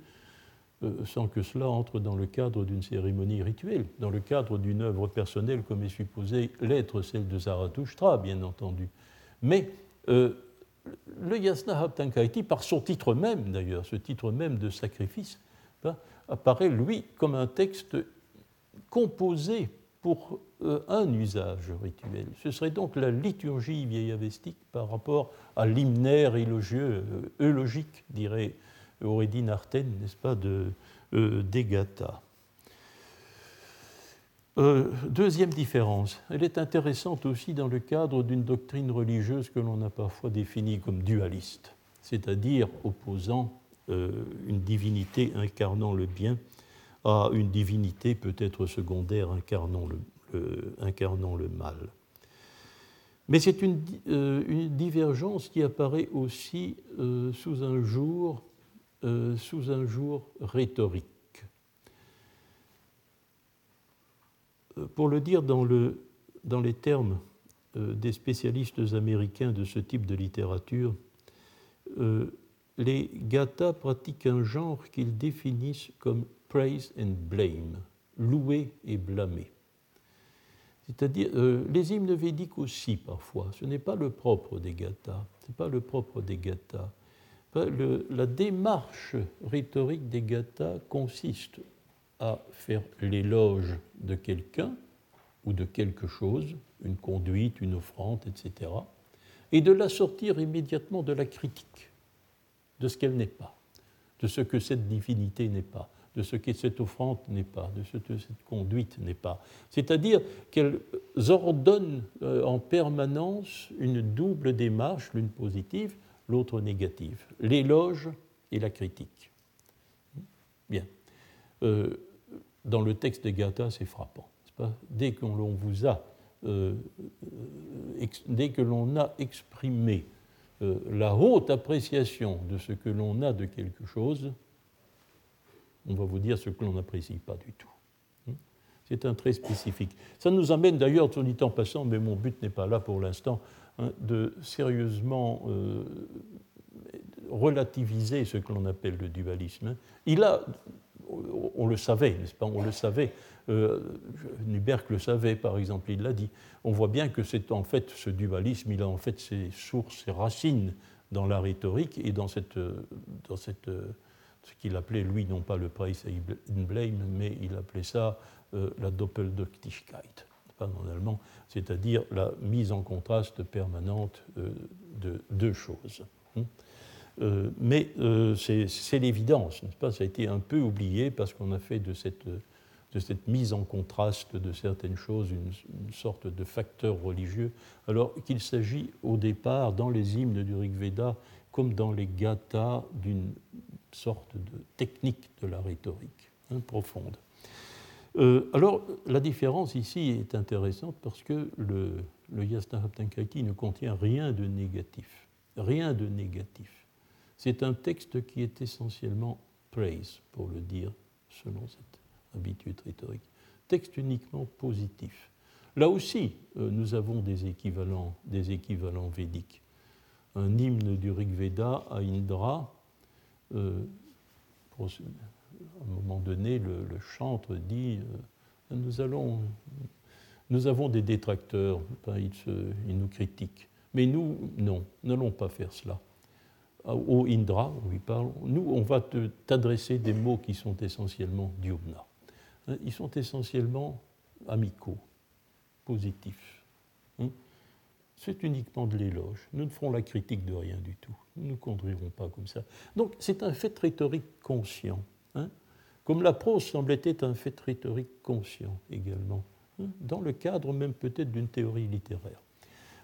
[SPEAKER 3] euh, sans que cela entre dans le cadre d'une cérémonie rituelle, dans le cadre d'une œuvre personnelle comme est supposé l'être celle de Zarathustra, bien entendu. Mais euh, le Yasna Haptankaiti, par son titre même d'ailleurs, ce titre même de sacrifice, ben, apparaît lui comme un texte composé pour euh, un usage rituel. Ce serait donc la liturgie vieillavestique par rapport à l'hymnaire élogieux, euh, eulogique, dirait Aurédine Arten, n'est-ce pas, euh, Degata. deuxième différence, elle est intéressante aussi dans le cadre d'une doctrine religieuse que l'on a parfois définie comme dualiste, c'est-à-dire opposant une divinité incarnant le bien une divinité peut-être secondaire incarnant le, incarnant le mal. Mais c'est une, euh, une, divergence qui apparaît aussi euh, sous, un jour, euh, sous un jour rhétorique. Pour le dire dans, le, dans les termes des spécialistes américains de ce type de littérature, les gathas pratiquent un genre qu'ils définissent comme praise and blame, louer et blâmer. C'est-à-dire, euh, les hymnes védiques aussi parfois, ce n'est pas le propre des gathas, ce n'est pas le propre des gathas. la démarche rhétorique des gathas consiste à faire l'éloge de quelqu'un ou de quelque chose, une conduite, une offrande, etc., et de la sortir immédiatement de la critique, de ce qu'elle n'est pas, de ce que cette divinité n'est pas de ce que cette offrande n'est pas, de ce que cette conduite n'est pas. C'est-à-dire qu'elles ordonnent euh, en permanence une double démarche, l'une positive, l'autre négative, l'éloge et la critique. Bien. Euh, dans le texte des Gathas, c'est frappant. Pas? Dès que l'on vous a, euh, dès que l'on a exprimé la haute appréciation de ce que l'on a de quelque chose, on va vous dire ce que l'on n'apprécie pas du tout. Hmm? C'est un trait spécifique. Ça nous amène d'ailleurs, tout dit en passant, mais mon but n'est pas là pour l'instant, hein, de sérieusement euh, relativiser ce que l'on appelle le dualisme. Il a, on le savait, n'est-ce pas? On le savait. Euh, le savait, par exemple, il l'a dit. On voit bien que c'est en fait ce dualisme, il a en fait ses sources, ses racines dans la rhétorique et dans cette, dans cette ce qu'il appelait, lui, non pas le Preis and Blame, mais il appelait ça euh, la Doppeldeutigkeit, en allemand, c'est-à-dire la mise en contraste permanente euh, de deux choses. Hein. Euh, mais c'est l'évidence, n'est-ce pas? Ça a été un peu oublié parce qu'on a fait de cette, de cette, mise en contraste de certaines choses une, une sorte de facteur religieux, alors qu'il s'agit au départ, dans les hymnes du Rig Veda, comme dans les gathas, d'une sorte de technique de la rhétorique hein, profonde. Euh, alors, la différence ici est intéressante parce que le, le ne contient rien de négatif. Rien de négatif. C'est un texte qui est essentiellement praise, pour le dire selon cette habitude rhétorique. Texte uniquement positif. Là aussi, euh, nous avons des équivalents, des équivalents védiques. Un hymne du Rig Veda à Indra, euh, à un moment donné, le, chantre dit euh, nous avons des détracteurs, ils, nous critiquent. Mais nous, non, n'allons pas faire cela. Au Indra, on lui parle, nous, on va t'adresser des mots qui sont essentiellement diumna. Hein, ils sont essentiellement amicaux, positifs. Hein c'est uniquement de l'éloge. Nous ne ferons la critique de rien du tout. Nous ne conduirons pas comme ça. Donc c'est un fait rhétorique conscient, hein, comme la prose semblait être un fait rhétorique conscient également, hein, dans le cadre même peut-être d'une théorie littéraire.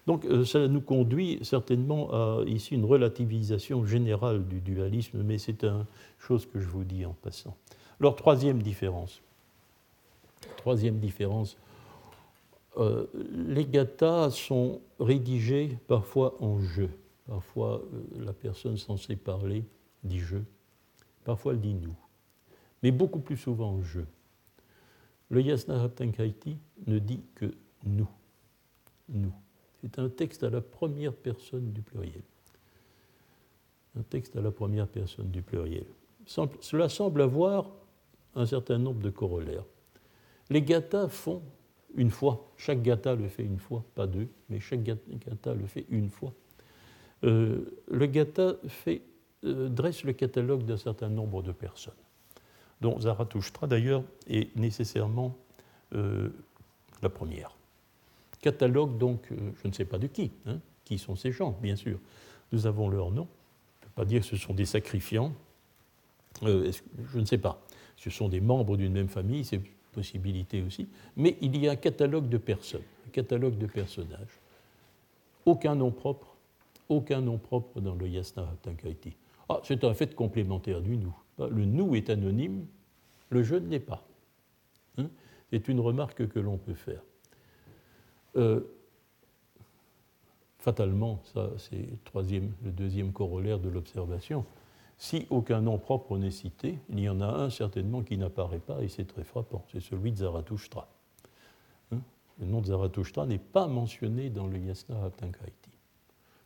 [SPEAKER 3] Donc euh, ça nous conduit certainement à ici une relativisation générale du dualisme, mais c'est une chose que je vous dis en passant. Alors troisième différence. Troisième différence. Euh, les gathas sont rédigés parfois en jeu. Parfois euh, la personne censée parler dit je, parfois elle dit nous, mais beaucoup plus souvent en je. Le Yasna Haptankaiti ne dit que nous, nous. C'est un texte à la première personne du pluriel. Un texte à la première personne du pluriel. Cela semble avoir un certain nombre de corollaires. Les gathas font une fois, chaque gata le fait une fois, pas deux, mais chaque gata le fait une fois. Euh, le gata fait, euh, dresse le catalogue d'un certain nombre de personnes, dont Zarathustra d'ailleurs est nécessairement euh, la première catalogue donc, je ne sais pas de qui, hein, qui sont ces gens, bien sûr. Nous avons leur nom. Je ne peux pas dire que ce sont des sacrifiants. Je ne sais pas. Ce sont des membres d'une même famille, c'est possibilité aussi. Mais il y a un catalogue de personnes, un catalogue de personnages. Aucun nom propre, aucun nom propre dans le Yasna Tankaiti. Ah, c'est un fait complémentaire du nous. Le nous est anonyme, le je ne l'est pas. Hein. c'est une remarque que l'on peut faire. Euh, fatalement, ça c'est le deuxième corollaire de l'observation, si aucun nom propre n'est cité, il y en a un certainement qui n'apparaît pas et c'est très frappant, c'est celui de Zarathustra. Hein? le nom de Zarathustra n'est pas mentionné dans le Yasna Haptankaiti.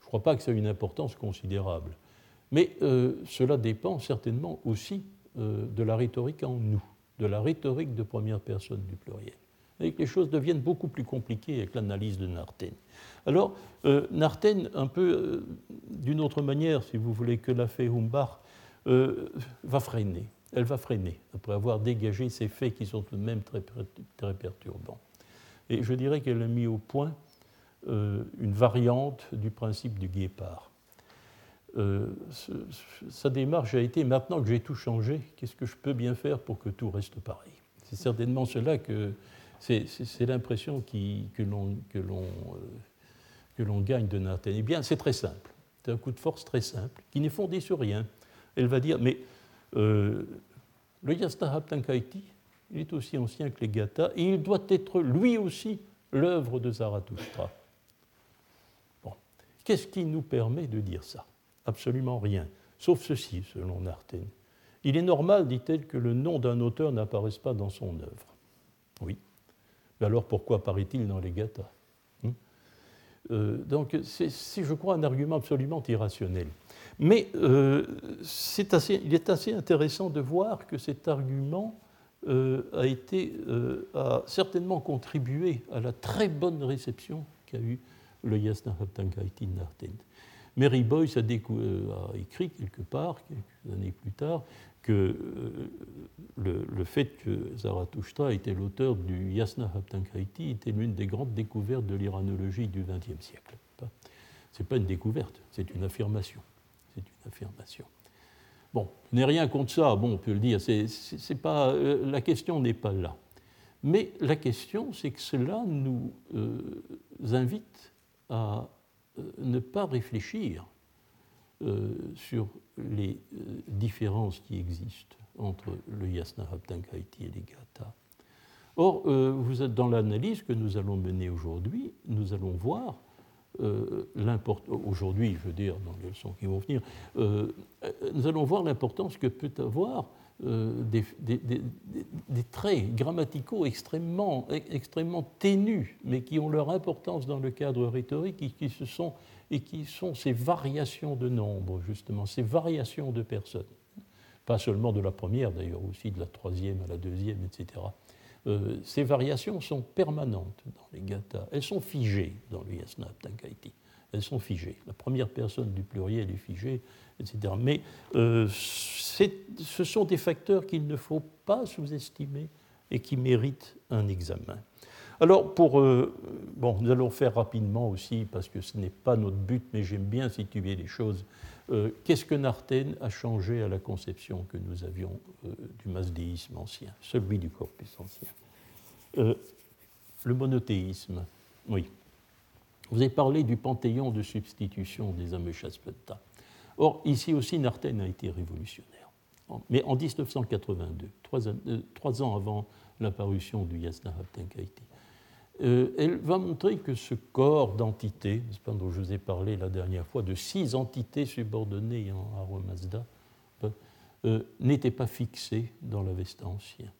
[SPEAKER 3] Je ne crois pas que ça ait une importance considérable, mais euh, cela dépend certainement aussi euh, de la rhétorique en nous, de la rhétorique de première personne du pluriel et que les choses deviennent beaucoup plus compliquées avec l'analyse de Narten. Alors, euh, Narten, un peu euh, d'une autre manière, si vous voulez, que l'a fait Humbach, euh, va freiner. Elle va freiner, après avoir dégagé ces faits qui sont tout de même très, très perturbants. Et je dirais qu'elle a mis au point une variante du principe du guépard. sa démarche a été, maintenant que j'ai tout changé, qu'est-ce que je peux bien faire pour que tout reste pareil? C'est certainement cela que c'est l'impression que l'on euh, gagne de Nathan. Eh bien, c'est très simple. C'est un coup de force très simple, qui n'est fondé sur rien. Elle va dire, mais euh, le Yastahab Tankaiti, il est aussi ancien que les Gathas, et il doit être lui aussi l'œuvre de Zarathustra. Bon. Qu'est-ce qui nous permet de dire ça? Absolument rien, sauf ceci, selon Narten. Il est normal, dit-elle, que le nom d'un auteur n'apparaisse pas dans son œuvre. Oui, alors pourquoi paraît-il dans les gathas hein? Euh, Donc c'est, je crois, un argument absolument irrationnel. Mais euh, il est assez intéressant de voir que cet argument euh, a, été, a certainement contribué à la très bonne réception qu'a eu le Yasna Haptankaiti Narten. Mary Boyce a, écrit quelque part, quelques années plus tard, que euh, le, fait que Zarathustra était l'auteur du Yasna Haptankaiti était l'une des grandes découvertes de l'iranologie du XXe siècle. Ce n'est pas une découverte, c'est une affirmation. C'est une affirmation. Bon, je rien contre ça, bon, on peut le dire, pas, euh, la question n'est pas là. Mais la question, c'est que cela nous euh, invite à ne pas réfléchir sur les euh, différences qui existent entre le Yasna Haptankaiti et les Gata. Or, euh, vous êtes dans l'analyse que nous allons mener aujourd'hui, nous allons voir euh, l'importance, aujourd'hui, je veux dire, dans les leçons qui vont venir, nous allons voir l'importance que peut avoir des, traits grammaticaux extrêmement, extrêmement ténus, mais qui ont leur importance dans le cadre rhétorique et qui se sont et qui sont ces variations de nombre, justement, ces variations de personnes. Pas seulement de la première, d'ailleurs, aussi de la troisième à la deuxième, etc. Euh, ces variations sont permanentes dans les gathas. Elles sont figées dans le yasna tankaiti. Elles sont figées. La première personne du pluriel est figée, etc. Mais euh, ce sont des facteurs qu'il ne faut pas sous-estimer et qui méritent un examen. Alors, pour, euh, bon, nous allons faire rapidement aussi, parce que ce n'est pas notre but, mais j'aime bien situer les choses. Euh, qu'est-ce que Narten a changé à la conception que nous avions euh, du masdéisme ancien, celui du corpus ancien Le monothéisme, oui. Vous avez parlé du panthéon de substitution des Ameshaspetta. Or, ici aussi, Narten a été révolutionnaire. Mais en 1982, trois, ans avant l'apparition du Yasna Tenkaiti, euh, elle va montrer que ce corps d'entités, dont je vous ai parlé la dernière fois, de six entités subordonnées en Aromazda, euh, n'était pas fixé dans l'Avesta ancien,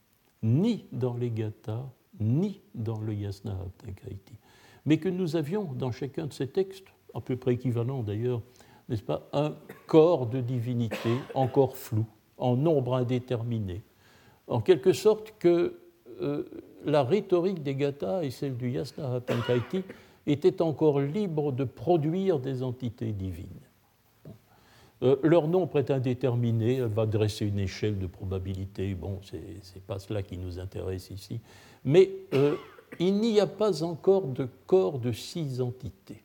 [SPEAKER 3] ni dans les Gathas, ni dans le Yasna Tenkaiti, mais que nous avions dans chacun de ces textes, à peu près équivalent d'ailleurs, n'est-ce pas, un corps de divinité encore flou, en nombre indéterminé, en quelque sorte que euh, la rhétorique des Gathas et celle du Yasna Hatankaiti étaient encore libres de produire des entités divines. Euh, leur nombre est indéterminé, elle va dresser une échelle de probabilité, bon, ce n'est pas cela qui nous intéresse ici, mais euh, il n'y a pas encore de corps de six entités.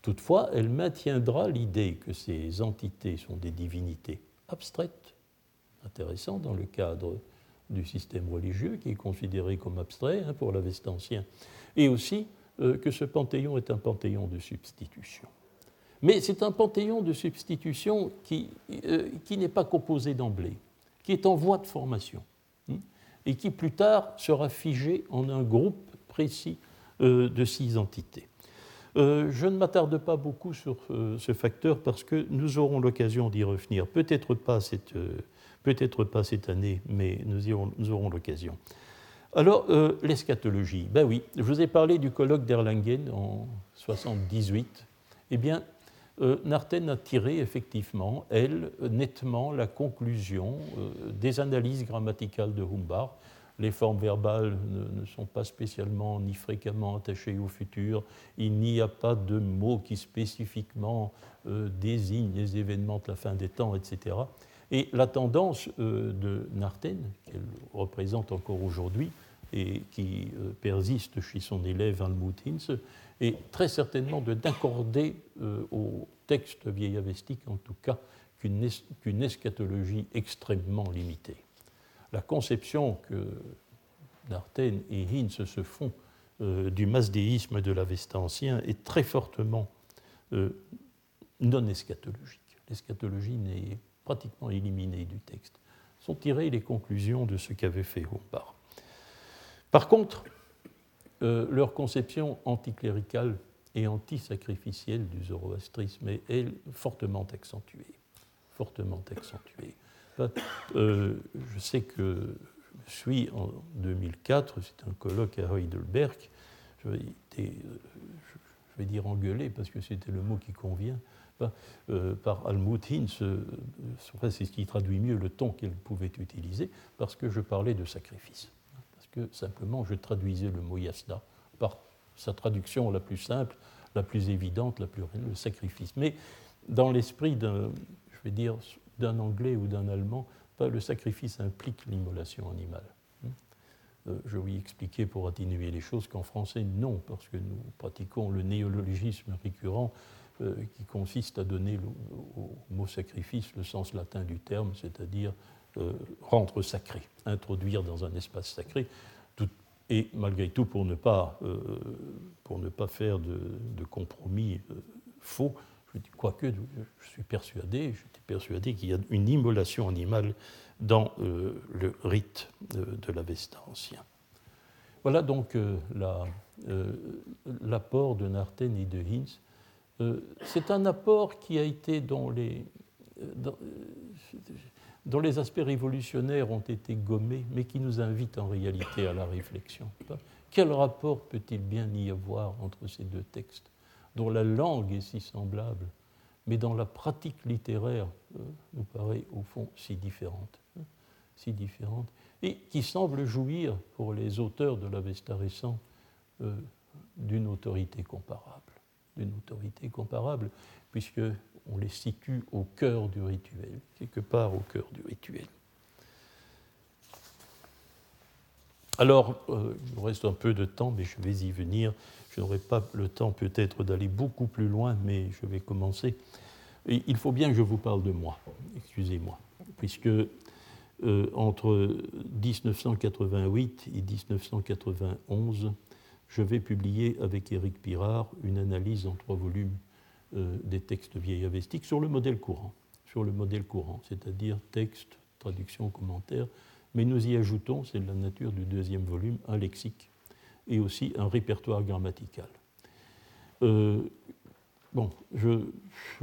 [SPEAKER 3] Toutefois, elle maintiendra l'idée que ces entités sont des divinités abstraites, intéressant dans le cadre du système religieux, qui est considéré comme abstrait hein, pour l'Avest ancien, et aussi euh, que ce panthéon est un panthéon de substitution. Mais c'est un panthéon de substitution qui, euh, qui n'est pas composé d'emblée, qui est en voie de formation, hein, et qui plus tard sera figé en un groupe précis euh, de six entités. je ne m'attarde pas beaucoup sur ce facteur parce que nous aurons l'occasion d'y revenir. Peut-être pas cette, Peut-être pas cette année, mais nous, aurons l'occasion. Alors, euh, l'eschatologie. Ben oui, je vous ai parlé du colloque d'Erlangen en 78. Eh bien, euh, Narten a tiré effectivement, elle, nettement la conclusion euh, des analyses grammaticales de Humbard. Les formes verbales ne, sont pas spécialement ni fréquemment attachées au futur. Il n'y a pas de mots qui spécifiquement désignent les événements de la fin des temps, etc. Et la tendance euh, de Narten, qu'elle représente encore aujourd'hui et qui euh, persiste chez son élève Almut Hinz, est très certainement d'accorder euh, au texte vieillavestique, en tout cas, qu'une eschatologie extrêmement limitée. La conception que Narten et Hinz se font du masdéisme de l'Avesta ancien est très fortement non eschatologique. L'eschatologie n'est pratiquement éliminés du texte, sont tirées les conclusions de ce qu'avait fait Humbard. Par contre, euh, leur conception anticléricale et anti-sacrificielle du zoroastrisme est, fortement accentuée. Fortement accentuée. Euh, je sais que je suis en 2004, c'est un colloque à Heidelberg, je vais, euh, je vais dire engueulé parce que c'était le mot qui convient, euh, par Almut Hinz, euh, c'est ce qui traduit mieux le ton qu'elle pouvait utiliser, parce que je parlais de sacrifice. Parce que simplement, je traduisais le mot yasna par sa traduction la plus simple, la plus évidente, la plus le sacrifice. Mais dans l'esprit d'un, je vais dire, d'un anglais ou d'un allemand, le sacrifice implique l'immolation animale. Euh, je vais expliquer pour atténuer les choses qu'en français, non, parce que nous pratiquons le néologisme récurrent qui consiste à donner au mot sacrifice le sens latin du terme, c'est-à-dire euh, rendre sacré, introduire dans un espace sacré, et malgré tout pour ne pas, euh, pour ne pas faire de, compromis faux, quoique je suis persuadé, j'étais persuadé qu'il y a une immolation animale dans le rite de l'Avesta ancien. Voilà donc l'apport de Narten et de Hinz euh, c'est un apport qui a été dont les, dont les aspects révolutionnaires ont été gommés, mais qui nous invite en réalité à la réflexion. Quel rapport peut-il bien y avoir entre ces deux textes, dont la langue est si semblable, mais dont la pratique littéraire euh, nous paraît au fond si différente, hein, si différente, et qui semble jouir pour les auteurs de l'Avesta récent euh, d'une autorité comparable? D'une autorité comparable, puisqu'on les situe au cœur du rituel, quelque part au cœur du rituel. Alors, euh, il nous reste un peu de temps, mais je vais y venir. Je n'aurai pas le temps peut-être d'aller beaucoup plus loin, mais je vais commencer. Il faut bien que je vous parle de moi, excusez-moi, puisque euh, entre 1988 et 1991, je vais publier avec Éric Pirard une analyse en trois volumes euh, des textes vieilles avestiques sur le modèle courant, sur le modèle courant, c'est-à-dire texte, traduction, commentaire, mais nous y ajoutons, c'est la nature du deuxième volume, un lexique et aussi un répertoire grammatical. Euh, bon, je,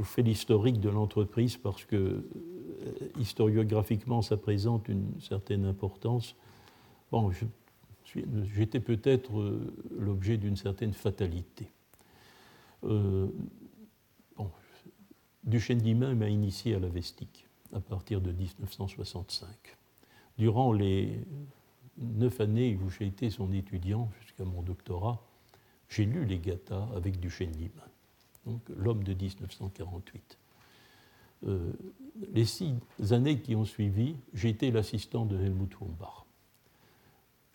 [SPEAKER 3] fais l'historique de l'entreprise parce que euh, historiographiquement ça présente une certaine importance. Bon, j'étais peut-être euh, l'objet d'une certaine fatalité. Euh, bon, Duchesne m'a initié à la vestique à partir de 1965 durant les neuf années où j'ai été son étudiant jusqu'à mon doctorat, j'ai lu les Gathas avec Duchesne Limin, donc l'homme de 1948. Euh, les six années qui ont suivi, j'ai été l'assistant de Helmut Humbach.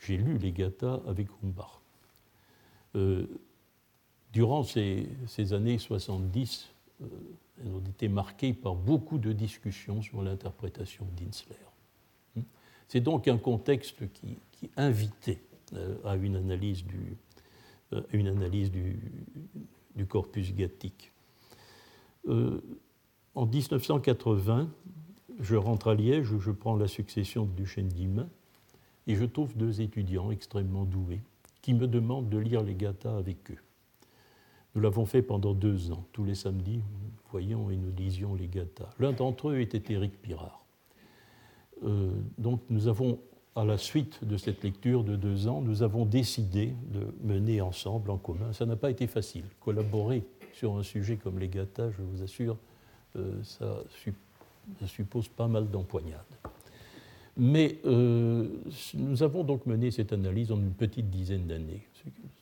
[SPEAKER 3] J'ai lu les Gathas avec Humbach. Euh, durant ces, années 70, euh, elles ont été marquées par beaucoup de discussions sur l'interprétation d'Insler. C'est donc un contexte qui, invitait euh, à une analyse du, euh, corpus gathique. En 1980, je rentre à Liège où je prends la succession de Duchesne Guillemin et je trouve deux étudiants extrêmement doués qui me demandent de lire les Gathas avec eux. Nous l'avons fait pendant deux ans. Tous les samedis, voyons et nous lisions les Gathas. L'un d'entre eux était Éric Pirard. Euh, donc nous avons, à la suite de cette lecture de deux ans, nous avons décidé de mener ensemble, en commun. Ça n'a pas été facile. Collaborer sur un sujet comme les gâtas, je vous assure, euh, ça, suppose pas mal d'empoignades. Mais euh, nous avons donc mené cette analyse en une petite dizaine d'années.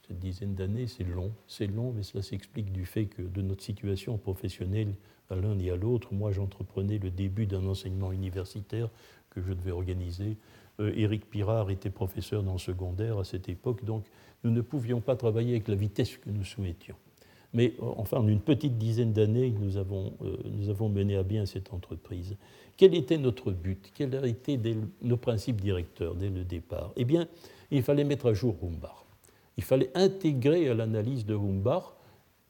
[SPEAKER 3] Cette dizaine d'années, c'est long, c'est long, mais cela s'explique du fait que de notre situation professionnelle à l'un et à l'autre, moi j'entreprenais le début d'un enseignement universitaire que je devais organiser. Euh, Éric Pirard était professeur dans le secondaire à cette époque, donc nous ne pouvions pas travailler avec la vitesse que nous souhaitions. Mais euh, enfin, en une petite dizaine d'années, nous, avons, euh, nous avons mené à bien cette entreprise. Quel était notre but? Quels étaient nos principes directeurs dès le départ? Eh bien, il fallait mettre à jour Humbach. Il fallait intégrer à l'analyse de Humbach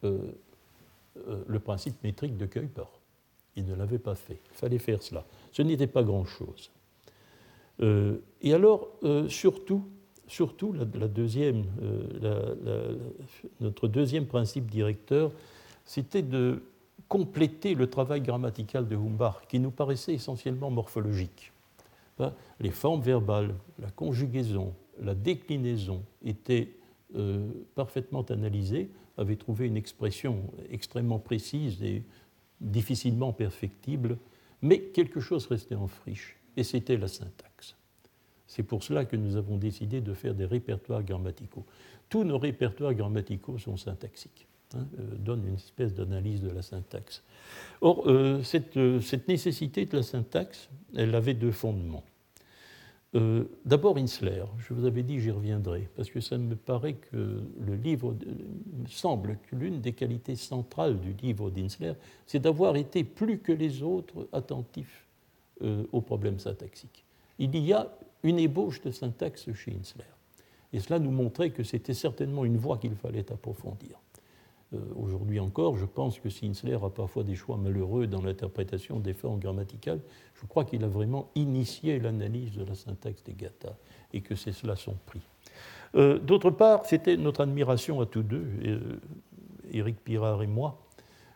[SPEAKER 3] le principe métrique de Kuiper. Il ne l'avait pas fait. Il fallait faire cela. Ce n'était pas grand-chose. Euh, et alors, euh, surtout, surtout euh, notre deuxième principe directeur, c'était de compléter le travail grammatical de Humbach, qui nous paraissait essentiellement morphologique. Hein, les formes verbales, la conjugaison, la déclinaison étaient parfaitement analysées, avaient trouvé une expression extrêmement précise et difficilement perfectible, mais quelque chose restait en friche, et c'était la syntaxe. C'est pour cela que nous avons décidé de faire des répertoires grammaticaux. Tous nos répertoires grammaticaux sont syntaxiques, hein, euh, donnent une espèce d'analyse de la syntaxe. Or, euh, cette, euh, cette, nécessité de la syntaxe, elle avait deux fondements. D'abord Insler, je vous avais dit j'y reviendrai, parce que ça me paraît que le livre, me semble que l'une des qualités centrales du livre d'Insler, c'est d'avoir été plus que les autres attentif aux problèmes syntaxiques. Il y a une ébauche de syntaxe chez Insler. Et cela nous montrait que c'était certainement une voie qu'il fallait approfondir. Euh, aujourd'hui encore, je pense que si Insler a parfois des choix malheureux dans l'interprétation des formes grammaticales, je crois qu'il a vraiment initié l'analyse de la syntaxe des Gathas et que c'est cela son prix. Euh, d'autre part, c'était notre admiration à tous deux, euh, Éric Pirard et moi,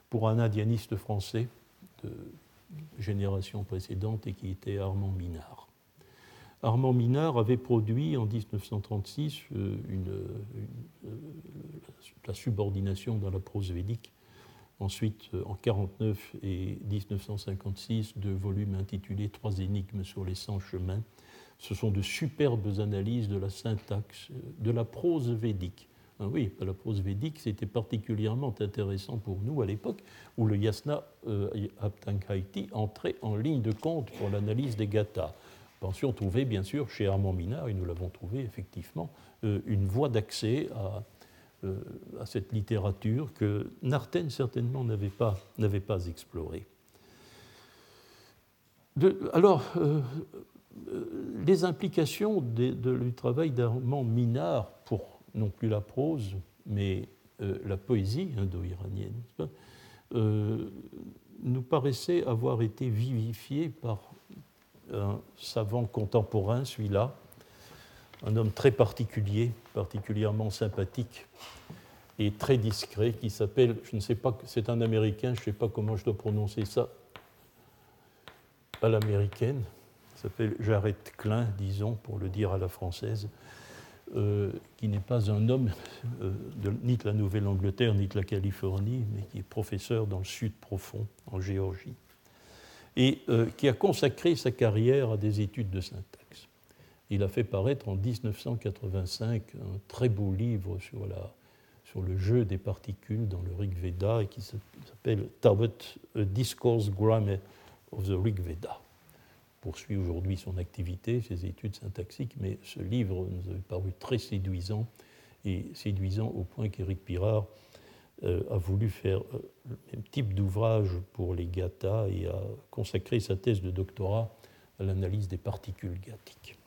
[SPEAKER 3] pour un indianiste français de génération précédente et qui était Armand Minard. Armand Minard avait produit en 1936 euh, euh, la subordination dans la prose védique. Ensuite, euh, en 1949 et 1956, deux volumes intitulés Trois énigmes sur les 100 chemins. Ce sont de superbes analyses de la syntaxe, de la prose védique. Ah oui, la prose védique, c'était particulièrement intéressant pour nous à l'époque où le yasna euh, entrait en ligne de compte pour l'analyse des gathas pensions trouver, bien sûr, chez Armand Minard, et nous l'avons trouvé effectivement, une voie d'accès à, à, cette littérature que Narten certainement n'avait pas, pas explorée. alors, les implications du travail d'Armand Minard pour non plus la prose, mais euh, la poésie indo-iranienne, euh, nous paraissait avoir été vivifiée par un savant contemporain, celui-là, un homme très particulier, particulièrement sympathique et très discret, qui s'appelle, je ne sais pas, c'est un Américain, je ne sais pas comment je dois prononcer ça à l'américaine, s'appelle Jared Klein, disons, pour le dire à la française, euh, qui n'est pas un homme euh, ni de la Nouvelle-Angleterre ni de la Californie, mais qui est professeur dans le sud profond, en Géorgie, et euh, qui a consacré sa carrière à des études de syntaxe. Il a fait paraître en 1985 un très beau livre sur, la, sur le jeu des particules dans le Rig Veda et qui s'appelle Tavat, Discourse Grammar of the Rig Veda poursuit aujourd'hui son activité, ses études syntaxiques, mais ce livre nous avait paru très séduisant, et séduisant au point qu'Éric Pirard a voulu faire euh, le même type d'ouvrage pour les GATHA et a consacré sa thèse de doctorat à l'analyse des particules gathiques.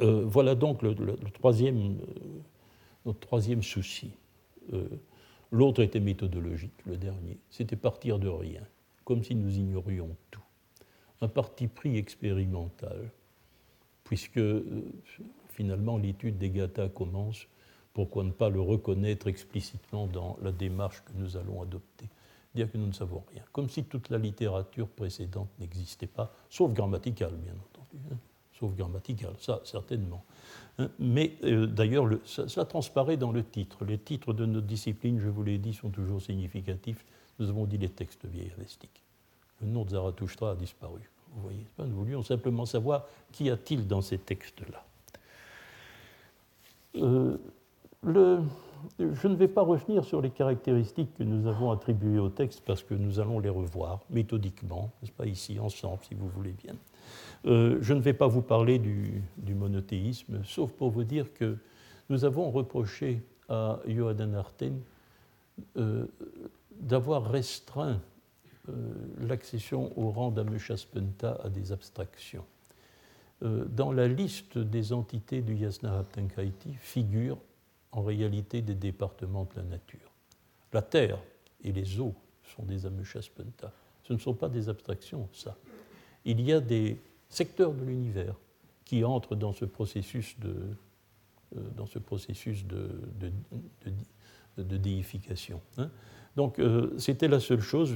[SPEAKER 3] Euh, voilà donc le, troisième, notre troisième souci. L'autre était méthodologique, le dernier. C'était partir de rien, comme si nous ignorions tout un parti pris expérimental, puisque euh, finalement l'étude des GATHA commence, pourquoi ne pas le reconnaître explicitement dans la démarche que nous allons adopter Dire que nous ne savons rien, comme si toute la littérature précédente n'existait pas, sauf grammaticale, bien entendu. Hein, sauf grammaticale, ça certainement. Hein, mais euh, d'ailleurs, ça, transparaît dans le titre. Les titres de notre discipline, je vous l'ai dit, sont toujours significatifs. Nous avons dit les textes vieillistiques. Le nom de Zarathustra a disparu. Vous voyez, nous voulions simplement savoir qu'y a-t-il dans ces textes-là. Euh, je ne vais pas revenir sur les caractéristiques que nous avons attribuées au texte parce que nous allons les revoir méthodiquement, n'est-ce pas, ici ensemble, si vous voulez bien. Euh, je ne vais pas vous parler du, monothéisme, sauf pour vous dire que nous avons reproché à Johann Arten euh, d'avoir restreint euh, l'accession au rang d'Amushaspenta à des abstractions. Dans la liste des entités du Yasnahaptenkaiti figurent en réalité des départements de la nature. La terre et les eaux sont des Amushaspenta. Ce ne sont pas des abstractions, ça. Il y a des secteurs de l'univers qui entrent dans ce processus de, euh, dans ce processus de, de, déification. Hein. Donc c'était la seule chose.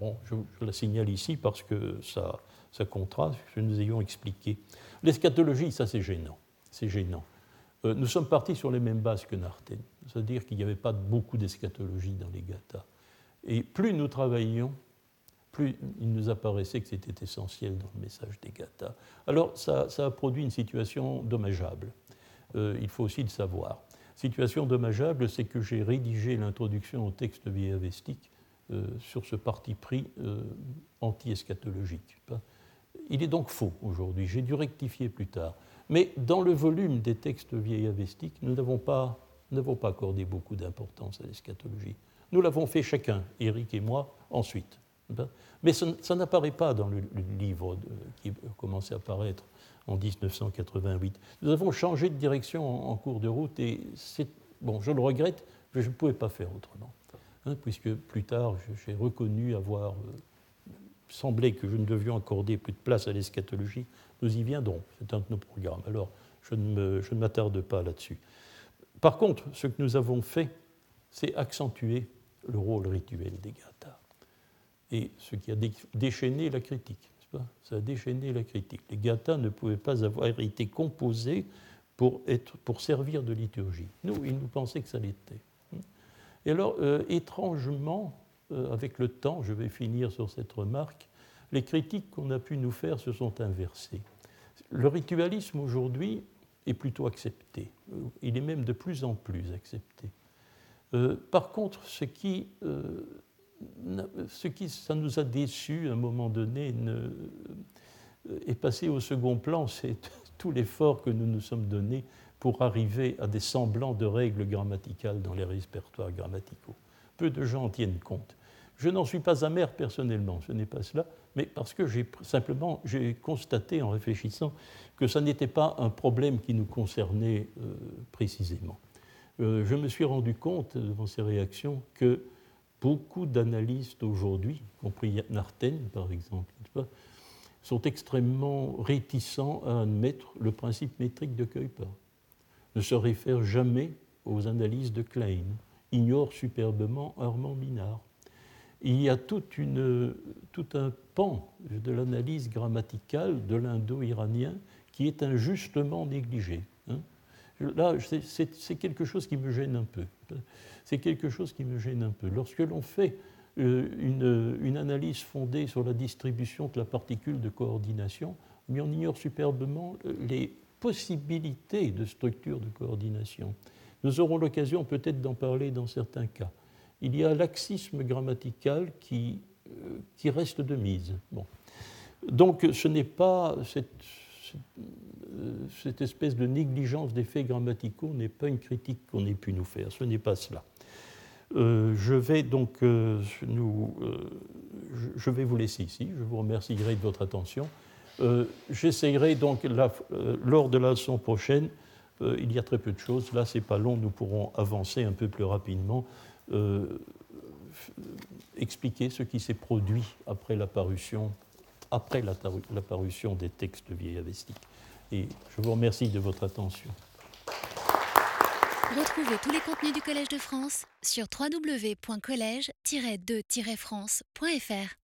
[SPEAKER 3] Bon, je, la signale ici parce que ça, ça contraste que nous ayons expliqué. L'eschatologie, ça c'est gênant. C'est gênant. Euh, nous sommes partis sur les mêmes bases que Narten, c'est-à-dire qu'il n'y avait pas beaucoup d'eschatologie dans les gathas. Et plus nous travaillions, plus il nous apparaissait que c'était essentiel dans le message des gathas. Alors ça, a produit une situation dommageable. Euh, il faut aussi le savoir. Situation dommageable, c'est que j'ai rédigé l'introduction au texte viéavestique euh, sur ce parti pris euh, anti-eschatologique. Il est donc faux aujourd'hui, j'ai dû rectifier plus tard. Mais dans le volume des textes vieillavestiques, nous n'avons pas, accordé beaucoup d'importance à l'eschatologie. Nous l'avons fait chacun, Eric et moi, ensuite. Mais ça, n'apparaît pas dans le, livre qui a à apparaître en 1988. Nous avons changé de direction en, cours de route et bon, je le regrette, mais je ne pouvais pas faire autrement. Hein, puisque plus tard j'ai reconnu avoir semblé que je ne devions accorder plus de place à l'eschatologie. Nous y viendrons, c'est un de nos programmes. Alors je ne m'attarde pas là-dessus. Par contre, ce que nous avons fait, c'est accentuer le rôle rituel des gathas. Et ce qui a déchaîné la critique. Ça a déchaîné la critique. Les gathas ne pouvaient pas avoir été composés pour servir de liturgie. Nous, ils nous pensaient que ça l'était. Et alors, euh, étrangement, euh, avec le temps, je vais finir sur cette remarque, les critiques qu'on a pu nous faire se sont inversées. Le ritualisme aujourd'hui est plutôt accepté. Il est même de plus en plus accepté. Euh, par contre, ce qui, ce qui, ça nous a déçus à un moment donné, est passé au second plan. C'est tout l'effort que nous nous sommes donnés pour arriver à des semblants de règles grammaticales dans les répertoires grammaticaux. Peu de gens en tiennent compte. Je n'en suis pas amer personnellement, ce n'est pas cela, mais parce que j'ai simplement j'ai constaté en réfléchissant que ça n'était pas un problème qui nous concernait euh, précisément. Euh, je me suis rendu compte devant ces réactions que beaucoup d'analystes aujourd'hui, y compris Narten par exemple, sont extrêmement réticents à admettre le principe métrique de Kuiper ne se réfère jamais aux analyses de Klein, ignore superbement Armand Minard. Il y a tout un pan de l'analyse grammaticale de l'indo-iranien qui est injustement négligé. Hein. Là, c'est quelque chose qui me gêne un peu. C'est quelque chose qui me gêne un peu. Lorsque l'on fait euh, une, une, analyse fondée sur la distribution de la particule de coordination, mais on ignore superbement les possibilités de structure de coordination. Nous aurons l'occasion peut-être d'en parler dans certains cas. Il y a laxisme grammatical qui, euh, reste de mise. Donc ce n'est pas cette, euh, cette, espèce de négligence des faits grammaticaux n'est pas une critique qu'on ait pu nous faire. Ce n'est pas cela. Euh, je vais donc vous laisser ici. Je vous remercierai de votre attention. J'essayerai donc, lors de la leçon prochaine, euh, il y a très peu de choses, là c'est pas long, nous pourrons avancer un peu plus rapidement, expliquer ce qui s'est produit après la parution, après des textes vieillavestiques. Et je vous remercie de votre attention.
[SPEAKER 1] Retrouvez tous les contenus du Collège de France sur www.colège-2-france.fr.